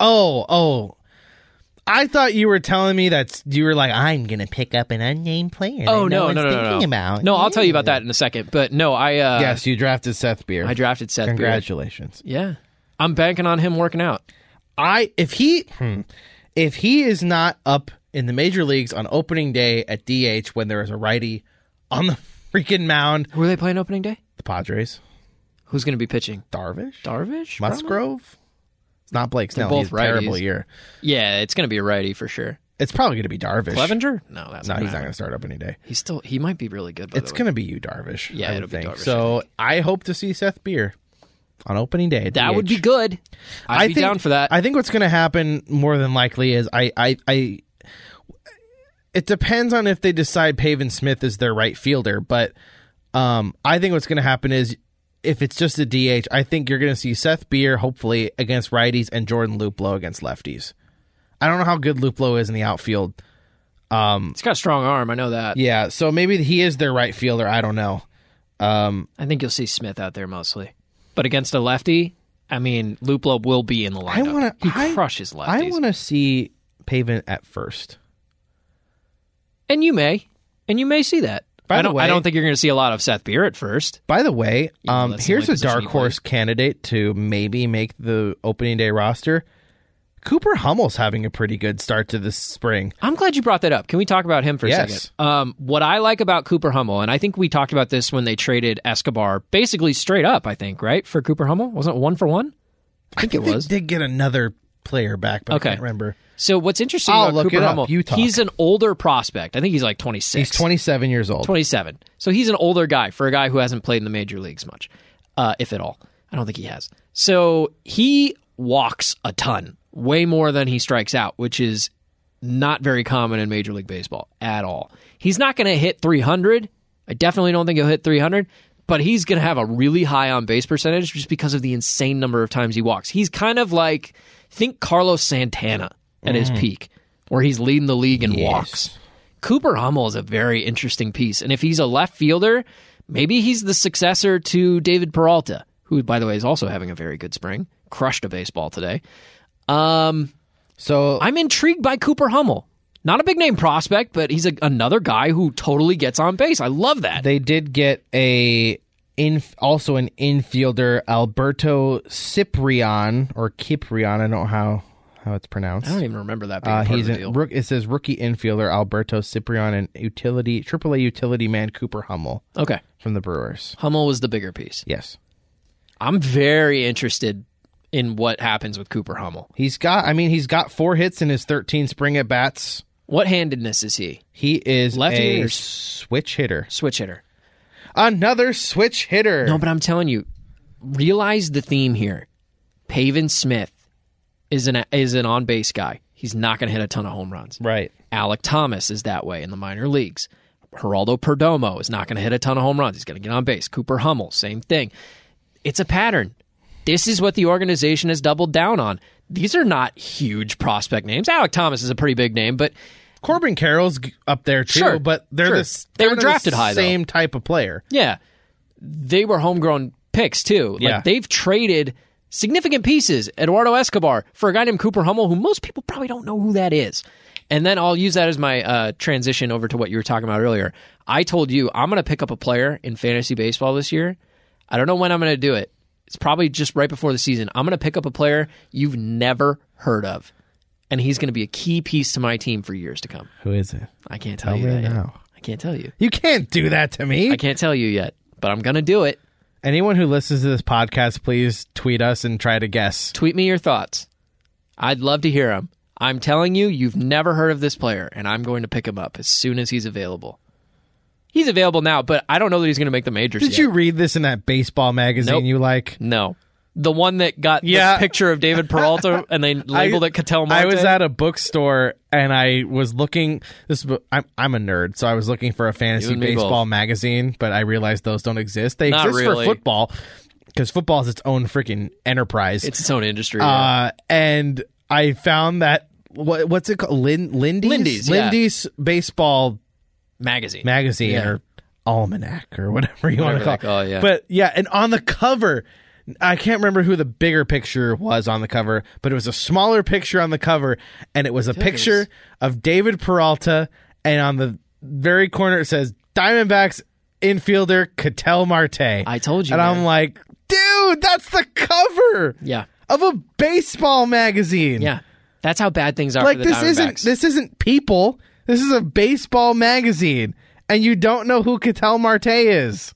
Oh, oh. I thought you were telling me that you were like, I'm gonna pick up an unnamed player. Oh no, no, no, no, thinking no. about. No, I'll tell you about that in a second. But no, I uh, yes, you drafted Seth Beer. I drafted Seth Beer. Congratulations. Yeah, I'm banking on him working out. I if he hmm, if he is not up in the major leagues on opening day at DH when there is a righty on the freaking mound, Who are they playing opening day? the Padres, Who's going to be pitching? Darvish, Darvish? Musgrove. It's not Blake Snell. both He's a terrible year. Yeah, it's going to be a righty for sure. It's probably going to be Darvish. Clevenger? No, that's No, not he's not going to start opening day. He's still he might be really good. By It's going to be Yu, Darvish. Yeah, I it'll be think. Darvish, I So I hope to see Seth Beer on opening day. at that would be good. I'd I be think, down for that. I think what's going to happen more than likely is I, I, I. It depends on if they decide Pavin Smith is their right fielder, but um, I think what's going to happen is if it's just a DH, I think you're going to see Seth Beer hopefully against righties and Jordan Luplow against lefties. I don't know how good Luplow is in the outfield. He's got a strong arm. I know that. Yeah, so maybe he is their right fielder. I don't know. Um, I think you'll see Smith out there mostly, but against a lefty, I mean, Luplow will be in the lineup. I want to. He crushes lefties, I want to see Pavin at first. And you may, and you may see that. By I don't. way- I don't think you're going to see a lot of Seth Beer at first. By the way, um, here's only a dark he horse candidate to maybe make the opening day roster. Cooper Hummel's having a pretty good start to this spring. I'm glad you brought that up. Can we talk about him for a Yes. second? Um, what I like about Cooper Hummel, and I think we talked about this when they traded Escobar, basically straight up. I think right for Cooper Hummel wasn't it one for one? I think it They was. did get another player back, but Okay. I can't remember. So what's interesting I'll about Cooper. Hummel? You talk. He's an older prospect. I think he's like 26. He's 27 years old. 27. So he's an older guy for a guy who hasn't played in the major leagues much, uh, if at all. I don't think he has. So he walks a ton, way more than he strikes out, which is not very common in Major League Baseball at all. He's not going to hit 300. I definitely don't think he'll hit 300, but he's going to have a really high on base percentage just because of the insane number of times he walks. He's kind of like, think Carlos Santana at his peak, where he's leading the league in Yes. walks. Cooper Hummel is a very interesting piece. And if he's a left fielder, maybe he's the successor to David Peralta, who, by the way, is also having a very good spring. Crushed a baseball today. Um, So I'm intrigued by Cooper Hummel. Not a big name prospect, but he's a, another guy who totally gets on base. I love that. they did get a in also an infielder Alberto Ciprian or Kiprian. I don't know how how it's pronounced. I don't even remember that being Uh, he's of a, deal. rook, it says rookie infielder Alberto Ciprian and utility AAA utility man Cooper Hummel okay. from the Brewers. Hummel was the bigger piece. Yes, I'm very interested in what happens with Cooper Hummel. he's got. I mean, he's got four hits in his 13 spring at bats. What handedness is he? He is Lefty a switch hitter. Switch hitter. Another switch hitter. No, but I'm telling you, realize the theme here. Pavin Smith is an is an on base guy. He's not going to hit a ton of home runs. Right. Alek Thomas is that way in the minor leagues. Geraldo Perdomo is not going to hit a ton of home runs. He's going to get on base. Cooper Hummel, same thing. It's a pattern. This is what the organization has doubled down on. These are not huge prospect names. Alek Thomas is a pretty big name, but Corbin Carroll's up there too, Sure, but they're sure. this. They were drafted the high, though. Same type of player. Yeah. They were homegrown picks too. Yeah. Like they've traded significant pieces, Eduardo Escobar, for a guy named Cooper Hummel, who most people probably don't know who that is. And then I'll use that as my uh, transition over to what you were talking about earlier. I told you I'm going to pick up a player in fantasy baseball this year. I don't know when I'm going to do it. It's probably just right before the season. I'm going to pick up a player you've never heard of, and he's going to be a key piece to my team for years to come. Who is it? I can't tell, Tell you that yet. now. I can't tell you. You can't do that to me. I can't tell you yet, but I'm going to do it. Anyone who listens to this podcast, please tweet us and try to guess. Tweet me your thoughts. I'd love to hear them. I'm telling you, you've never heard of this player, and I'm going to pick him up as soon as he's available. He's available now, but I don't know that he's going to make the majors. Did yet. you read this in that baseball magazine Nope. you like? No. The one that got Yeah. the picture of David Peralta and they labeled I- it Ketel Marte. I was at a bookstore and I was looking. This I'm I'm a nerd, so I was looking for a fantasy You and me baseball both. magazine, but I realized those don't exist. They Not exist really. for football because football is its own freaking enterprise. It's its own industry. yeah. uh, and I found that what what's it called? Lin, Lindy's Lindy's, yeah. Lindy's baseball magazine. magazine Yeah. or almanac or whatever you want to call it, yeah. But yeah, and on the cover, I can't remember who the bigger picture was on the cover, but it was a smaller picture on the cover, and it was a picture of David Peralta, and on the very corner it says Diamondbacks infielder Ketel Marte. I told you, and I'm like, dude, that's the cover yeah. of a baseball magazine. Yeah. That's how bad things are like for the this isn't this isn't people. This is a baseball magazine, and you don't know who Cattell Marte is.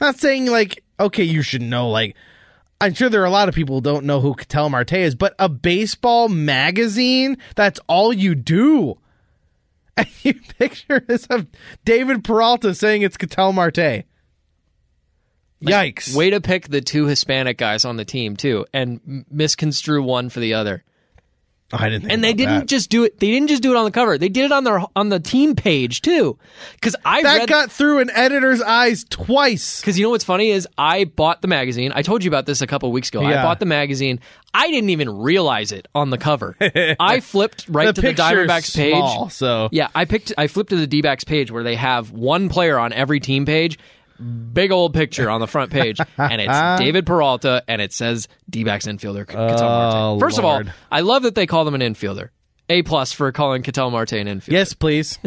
Not saying like okay, you should know. Like I'm sure there are a lot of people who don't know who Ketel Marte is, but a baseball magazine that's all you do. And you picture this of David Peralta saying it's Ketel Marte. Yikes! Way to pick the two Hispanic guys on the team too, and misconstrue one for the other. Oh, I didn't. Think And they didn't that. just do it. They didn't just do it on the cover. They did it on their on the team page too. Because I That read got through an editor's eyes twice. Because you know what's funny is I bought the magazine. I told you about this a couple weeks ago. I bought the magazine. I didn't even realize it on the cover. I flipped right to the Diamondbacks page. small, so Yeah, I picked. I flipped to the D-backs page where they have one player on every team page. Big old picture on the front page, and it's David Peralta, and it says D-backs infielder Oh, Marte. First of all, I love that they call them an infielder. A plus for calling Ketel Marte an infielder. Yes, please.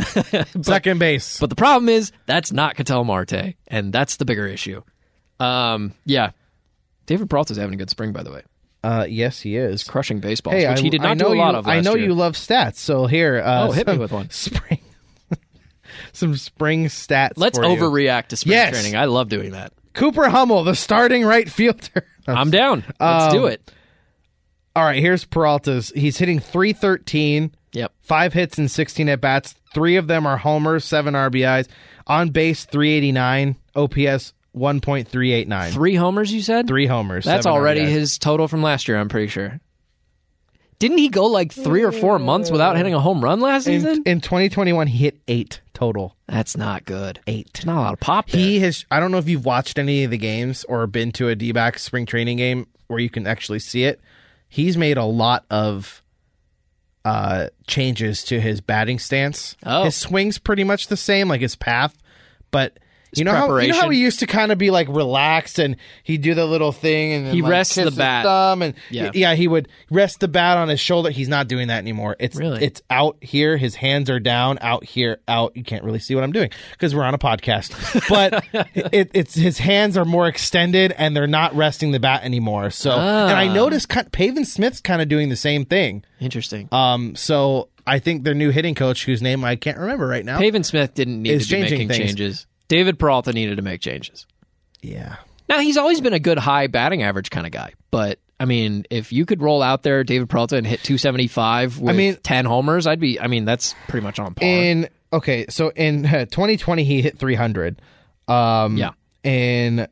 Second base. But the problem is that's not Ketel Marte, and that's the bigger issue. Um, yeah, David Peralta's having a good spring, by the way, Uh, yes, he is. crushing baseballs, Hey, which I, he did not know do a lot you, of. I know year. you love stats, so here. Uh, Oh, hit me with one. Spring. Some spring stats. Let's for you. overreact to spring Yes. training. I love doing that. Cooper Hummel, the starting right fielder. I'm down. Let's Um, do it. All right, here's Peralta's. He's hitting 313, Yep. five hits and 16 at bats. Three of them are homers, seven RBIs. On base, 389. OPS, 1.389. Three homers, you said? Three homers. That's already RBIs. his total from last year. I'm pretty sure. Didn't he go like three or four months without hitting a home run last In, season? in 2021, he hit eight total. That's not good. Eight. Not a lot of pop there. He has. I don't know if you've watched any of the games or been to a D-back spring training game where you can actually see it. He's made a lot of uh, changes to his batting stance. Oh. His swing's pretty much the same, like his path, but. You know, how, you know how he used to kind of be like relaxed and he'd do the little thing and He like, rests the bat. thumb and Yeah. yeah, he would rest the bat on his shoulder. He's not doing that anymore. It's Really? it's out here. His hands are down. Out here. Out. You can't really see what I'm doing because we're on a podcast. But it, it's his hands are more extended and they're not resting the bat anymore. So and I Ah. noticed kind- Pavin Smith's kind of doing the same thing. Interesting. Um. So I think their new hitting coach, whose name I can't remember right now. Pavin Smith didn't need Is to be making things. changes. David Peralta needed to make changes. yeah. Now he's always been a good high batting average kind of guy, but I mean, if you could roll out there David Peralta and hit 275 with mean- 10 homers, I'd be. I mean, that's pretty much on par. In okay, so in 2020 he hit 300. Um, Yeah. and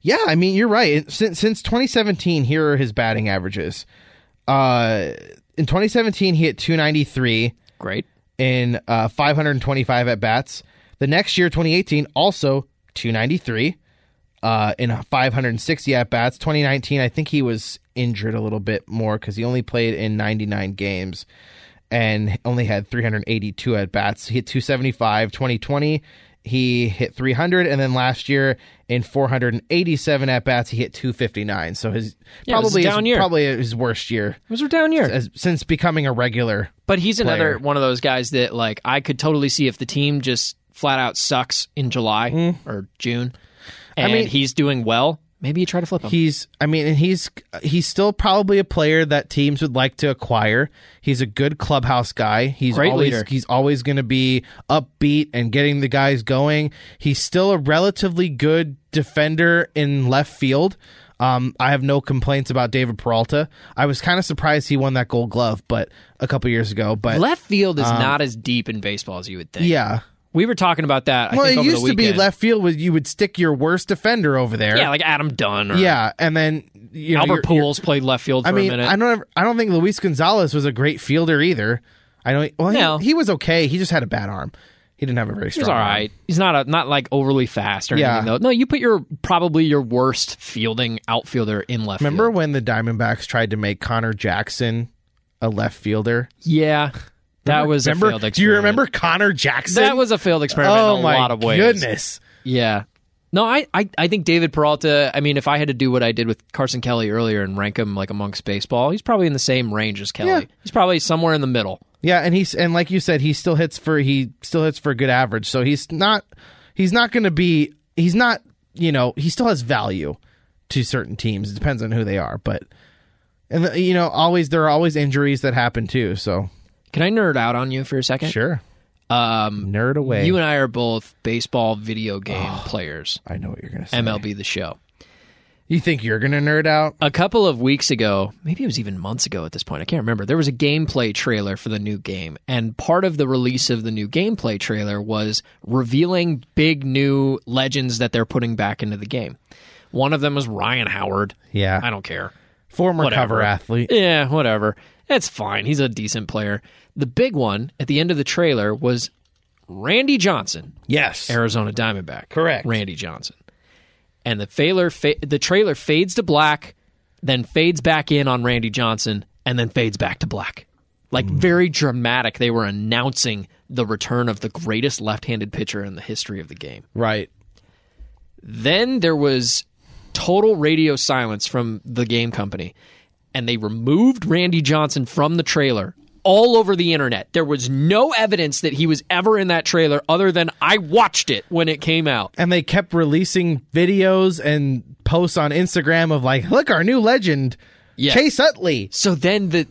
yeah, I mean you're right. Since since 2017, here are his batting averages. Uh, in 2017 he hit 293 Great. in uh, 525 at bats. The next year, 2018, also 293 uh, in 560 at bats. 2019, I think he was injured a little bit more because he only played in 99 games and only had 382 at bats. He hit 275. 2020, he hit 300, and then last year in 487 at bats, he hit 259. So his Yeah, it was a probably down his, year. probably his worst year It was a down year. as, since becoming a regular. But he's another one of those guys that, like, I could totally see if the team just flat out sucks in July or June and Mm. mean- he's doing well, maybe you try to flip him. He's, I mean, and he's he's still probably a player that teams would like to acquire. He's a good clubhouse guy. He's Great always leader. he's always going to be upbeat and getting the guys going. He's still a relatively good defender in left field. Um, I have no complaints about David Peralta. I was kind of surprised he won that Gold Glove, but a couple years ago. But Left field is not as deep in baseball as you would think. yeah, We were talking about that. I well, think it used to be left field with you would stick your worst defender over there. Yeah, like Adam Dunn or yeah, and then you know, Albert you're- you're- played left field for I mean, a minute. I don't. ever- I don't think Luis Gonzalez was a great fielder either. I don't. Well, he, No. he was okay. He just had a bad arm. He didn't have a very strong. He's all arm. right. He's not a, not like overly fast or Yeah. anything though. No, you put your probably your worst fielding outfielder in left Remember field. when the Diamondbacks tried to make Conor Jackson a left fielder? Yeah, that was remember, a failed experiment. Do you remember Conor Jackson? That was a failed experiment oh in a my lot of ways. goodness. Yeah. No, I, I, I think David Peralta, I mean, if I had to do what I did with Carson Kelly earlier and rank him like amongst baseball, he's probably in the same range as Kelly. Yeah. He's probably somewhere in the middle. Yeah, and he's and like you said, he still hits for he still hits for a good average. So he's not he's not going to be he's not you know he still has value to certain teams. It depends on who they are, but and the, you know always there are always injuries that happen too. So Can I nerd out on you for a second? sure, Um, nerd away. you and I are both baseball video game players. I know what you're going to say. MLB the show. You think you're going to nerd out? A couple of weeks ago, maybe it was even months ago at this point, I can't remember. There was a gameplay trailer for the new game, and part of the release of the new gameplay trailer was revealing big new legends that they're putting back into the game. One of them was Ryan Howard. Yeah, I don't care. former whatever. cover athlete. Yeah, whatever. It's fine. He's a decent player. The big one at the end of the trailer was Randy Johnson, Yes, Arizona Diamondback. Correct. Randy Johnson. And the trailer, fa- the trailer fades to black, then fades back in on Randy Johnson, and then fades back to black. Like hmm. very dramatic. They were announcing the return of the greatest left-handed pitcher in the history of the game. right. Then there was total radio silence from the game company, and they removed Randy Johnson from the trailer all over the internet. There was no evidence that he was ever in that trailer other than I watched it when it came out. And they kept releasing videos and posts on Instagram of like, look, our new legend, Yes. Chase Utley. So then the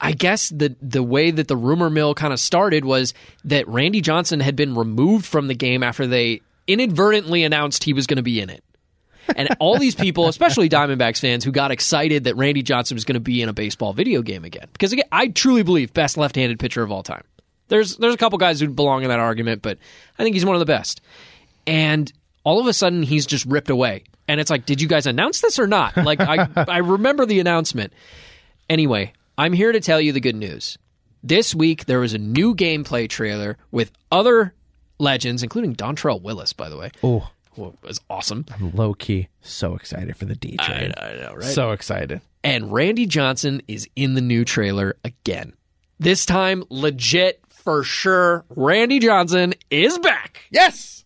I guess the the way that the rumor mill kind of started was that Randy Johnson had been removed from the game after they inadvertently announced he was going to be in it. And all these people, especially Diamondbacks fans, who got excited that Randy Johnson was going to be in a baseball video game again. Because again, I truly believe best left-handed pitcher of all time. There's there's a couple guys who belong in that argument, but I think he's one of the best. And all of a sudden, he's just ripped away. And it's like, did you guys announce this or not? Like, I I remember the announcement. Anyway, I'm here to tell you the good news. This week there was a new gameplay trailer with other legends, including Dontrelle Willis, by the way. Oh, was awesome. I'm low key, so excited for the D train. I know, right? So excited. and Randy Johnson is in the new trailer again. This time, legit for sure. Randy Johnson is back. Yes.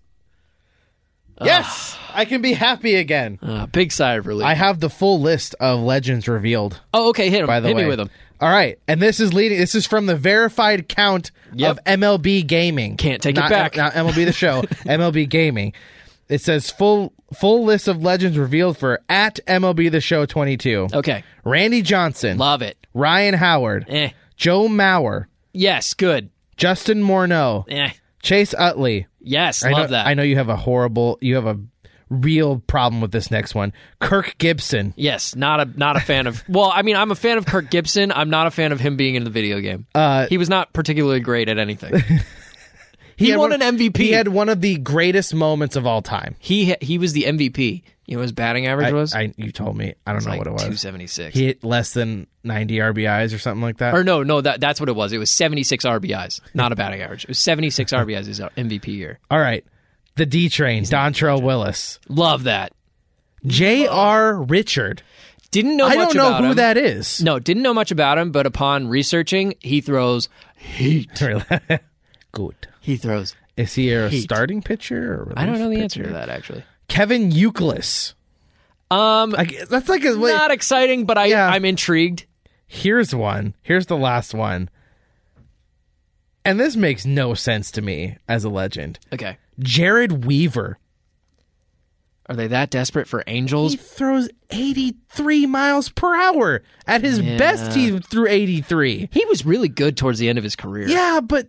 Yes, I can be happy again. Uh, big sigh of relief. I have the full list of legends revealed. oh, okay. Hit him. By the Hit way, me with him. All right, and this is leading. This is from the verified count Yep. of MLB Gaming. Can't take it back. Not MLB the show. MLB Gaming. It says full full list of legends revealed for at MLB the show twenty two. Okay. Randy Johnson, Love it. Ryan Howard, Eh. Joe Mauer, Yes. Good. Justin Morneau, Eh. Chase Utley. Yes. I love know, that. I know you have a horrible, you have a real problem with this next one. Kirk Gibson. Yes, not a not a fan of. Well, I mean, I'm a fan of Kirk Gibson. I'm not a fan of him being in the video game. Uh, he was not particularly great at anything. he had won one- an MVP. He had one of the greatest moments of all time. he he was the MVP. You know what his batting average I, was? I, you told me. I don't know like what it was. 276. He hit less than 90 RBIs or something like that. or no, no, that that's what it was. It was 76 RBIs, not a batting average. It was 76 RBIs his uh, MVP year. All right. The D train, Dontrelle Willis. Love that. J.R. Richard. Didn't know I don't know who him. that is. No, didn't know much about him, but upon researching, he throws heat. Good. He throws. Is he a Heat. starting pitcher? Or I don't know the relief answer to that actually. Kevin Youkilis. Um, I, that's like a. Wait, not exciting, but I Yeah. I'm intrigued. here's one. Here's the last one. And this makes no sense to me as a legend. Okay. Jered Weaver. Are they that desperate for angels? He throws 83 miles per hour. At his Yeah. best, he threw 83. He was really good towards the end of his career. Yeah, but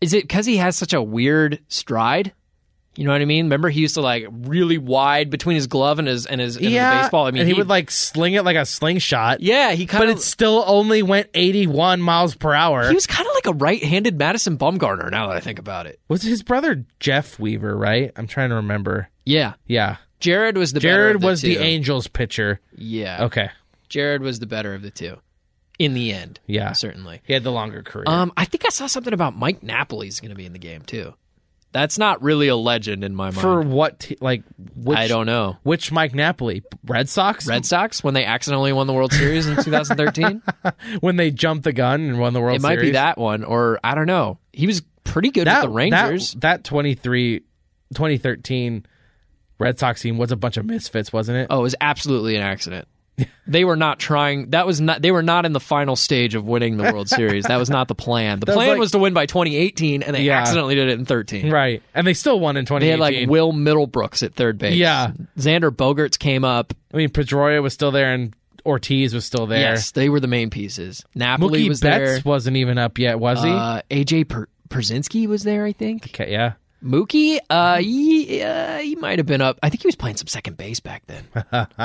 Is it because he has such a weird stride? You know what I mean? Remember he used to like really wide between his glove and his and his, and his baseball. I mean, and he, would like sling it like a slingshot. yeah, he kind of, but it still only went 81 miles per hour. he was kind of like a right-handed Madison Bumgarner. Now that I think about it, was his brother Jeff Weaver, right? I'm trying to remember. yeah, Yeah. Jered was the better Jered of the was the. Angels pitcher. Yeah, Okay. Jered was the better of the two in the end. Yeah. certainly. He had the longer career. Um, I think I saw something about Mike Napoli's going to be in the game too. That's not really a legend in my mind. For what? Like, which, I don't know. Which Mike Napoli? Red Sox? Red Sox when they accidentally won the World Series in 2013. when they jumped the gun and won the World Series. it might be that one, or I don't know. He was pretty good that with the Rangers. That, that 23, 2013 Red Sox team was a bunch of misfits, wasn't it? oh, it was absolutely an accident. They were not trying. That was not. They were not in the final stage of winning the World Series. That was not the plan. The was plan like- was to win by 2018, and they Yeah. accidentally did it in 13. Right. And they still won in 2018. They had like Will Middlebrooks at third base. Yeah. Xander Bogaerts came up. I mean, Pedroia was still there and Ortiz was still there. Yes, they were the main pieces. Napoli Mookie was Betts there. wasn't even up yet, was he? Uh, AJ per- was there, I think. okay, yeah. Mookie, uh, he, uh, he might have been up. I think he was playing some second base back then,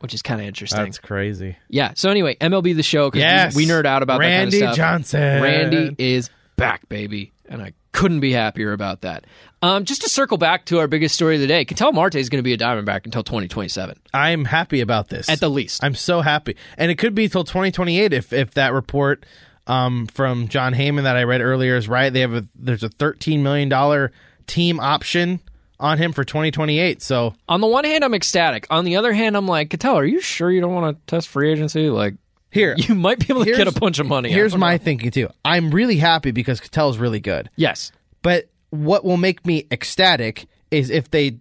which is kind of interesting. That's crazy. yeah. So anyway, MLB the show because Yes. we, we nerd out about Randy that kind of stuff. Johnson. Randy is back, baby, and I couldn't be happier about that. Um, just to circle back to our biggest story of the day, Ketel Marte is going to be a Diamondback until 2027 I'm happy about this. at the least. I'm so happy. And it could be till 2028 if if that report um, from Jon Heyman that I read earlier is right. They have a there's a 13 million dollar team option on him for 2028. So On the one hand, I'm ecstatic. On the other hand, I'm like, Ketel, are you sure you don't want to test free agency? Like, here you might be able to get a bunch of money. Here's my it. thinking too. I'm really happy because Ketel's really good. yes. But what will make me ecstatic is if they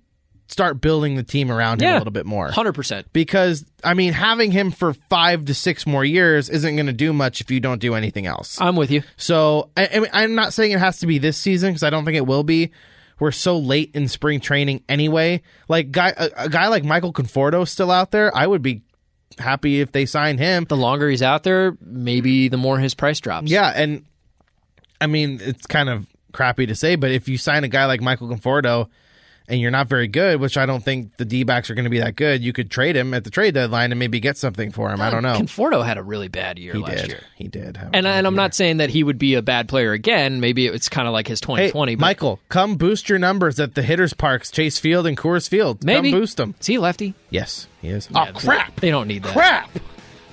start building the team around him Yeah. a little bit more. Hundred percent. Because I mean, having him for five to six more years isn't going to do much if you don't do anything else. I'm with you. So I, I mean, I'm not saying it has to be this season because I don't think it will be. We're so late in spring training anyway. Like guy, a, a guy like Michael Conforto is still out there. I would be happy if they sign him. The longer he's out there, maybe the more his price drops. Yeah, and I mean it's kind of crappy to say, but if you sign a guy like Michael Conforto and you're not very good, which I don't think the D backs are going to be that good, you could trade him at the trade deadline and maybe get something for him. I don't know. Conforto had a really bad year He last did. year. He did. And, and I'm year. not saying that he would be a bad player again. Maybe it's kind of like his Hey, 2020. but Michael, come boost your numbers at the hitters' parks, Chase Field and Coors Field. maybe come boost them. Is he lefty? Yes, he is. Yeah, oh crap! They don't need that. Crap!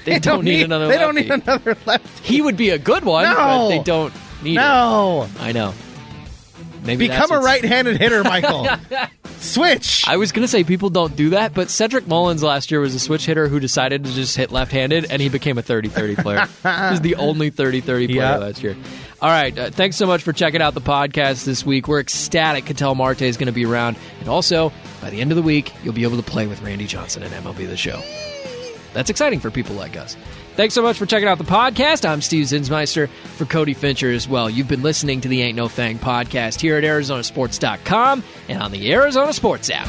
They, don't, need, another. They don't need another left. He would be a good one, but No. they don't need No, it. I know. Maybe become that's a right-handed hitter, Michael. Switch. I was gonna say people don't do that, but Cedric Mullins last year was a switch hitter who decided to just hit left-handed, and he became a 30-30 player. He's the only 30-30 player Yeah. last year. All right, uh, thanks so much for checking out the podcast this week. We're ecstatic Ketel Marte is going to be around, and also by the end of the week, you'll be able to play with Randy Johnson and MLB The Show. That's exciting for people like us. Thanks so much for checking out the podcast. I'm Steve Zinsmeister for Cody Fincher as well. You've been listening to the Ain't No Fang podcast here at ArizonaSports.com and on the Arizona Sports app.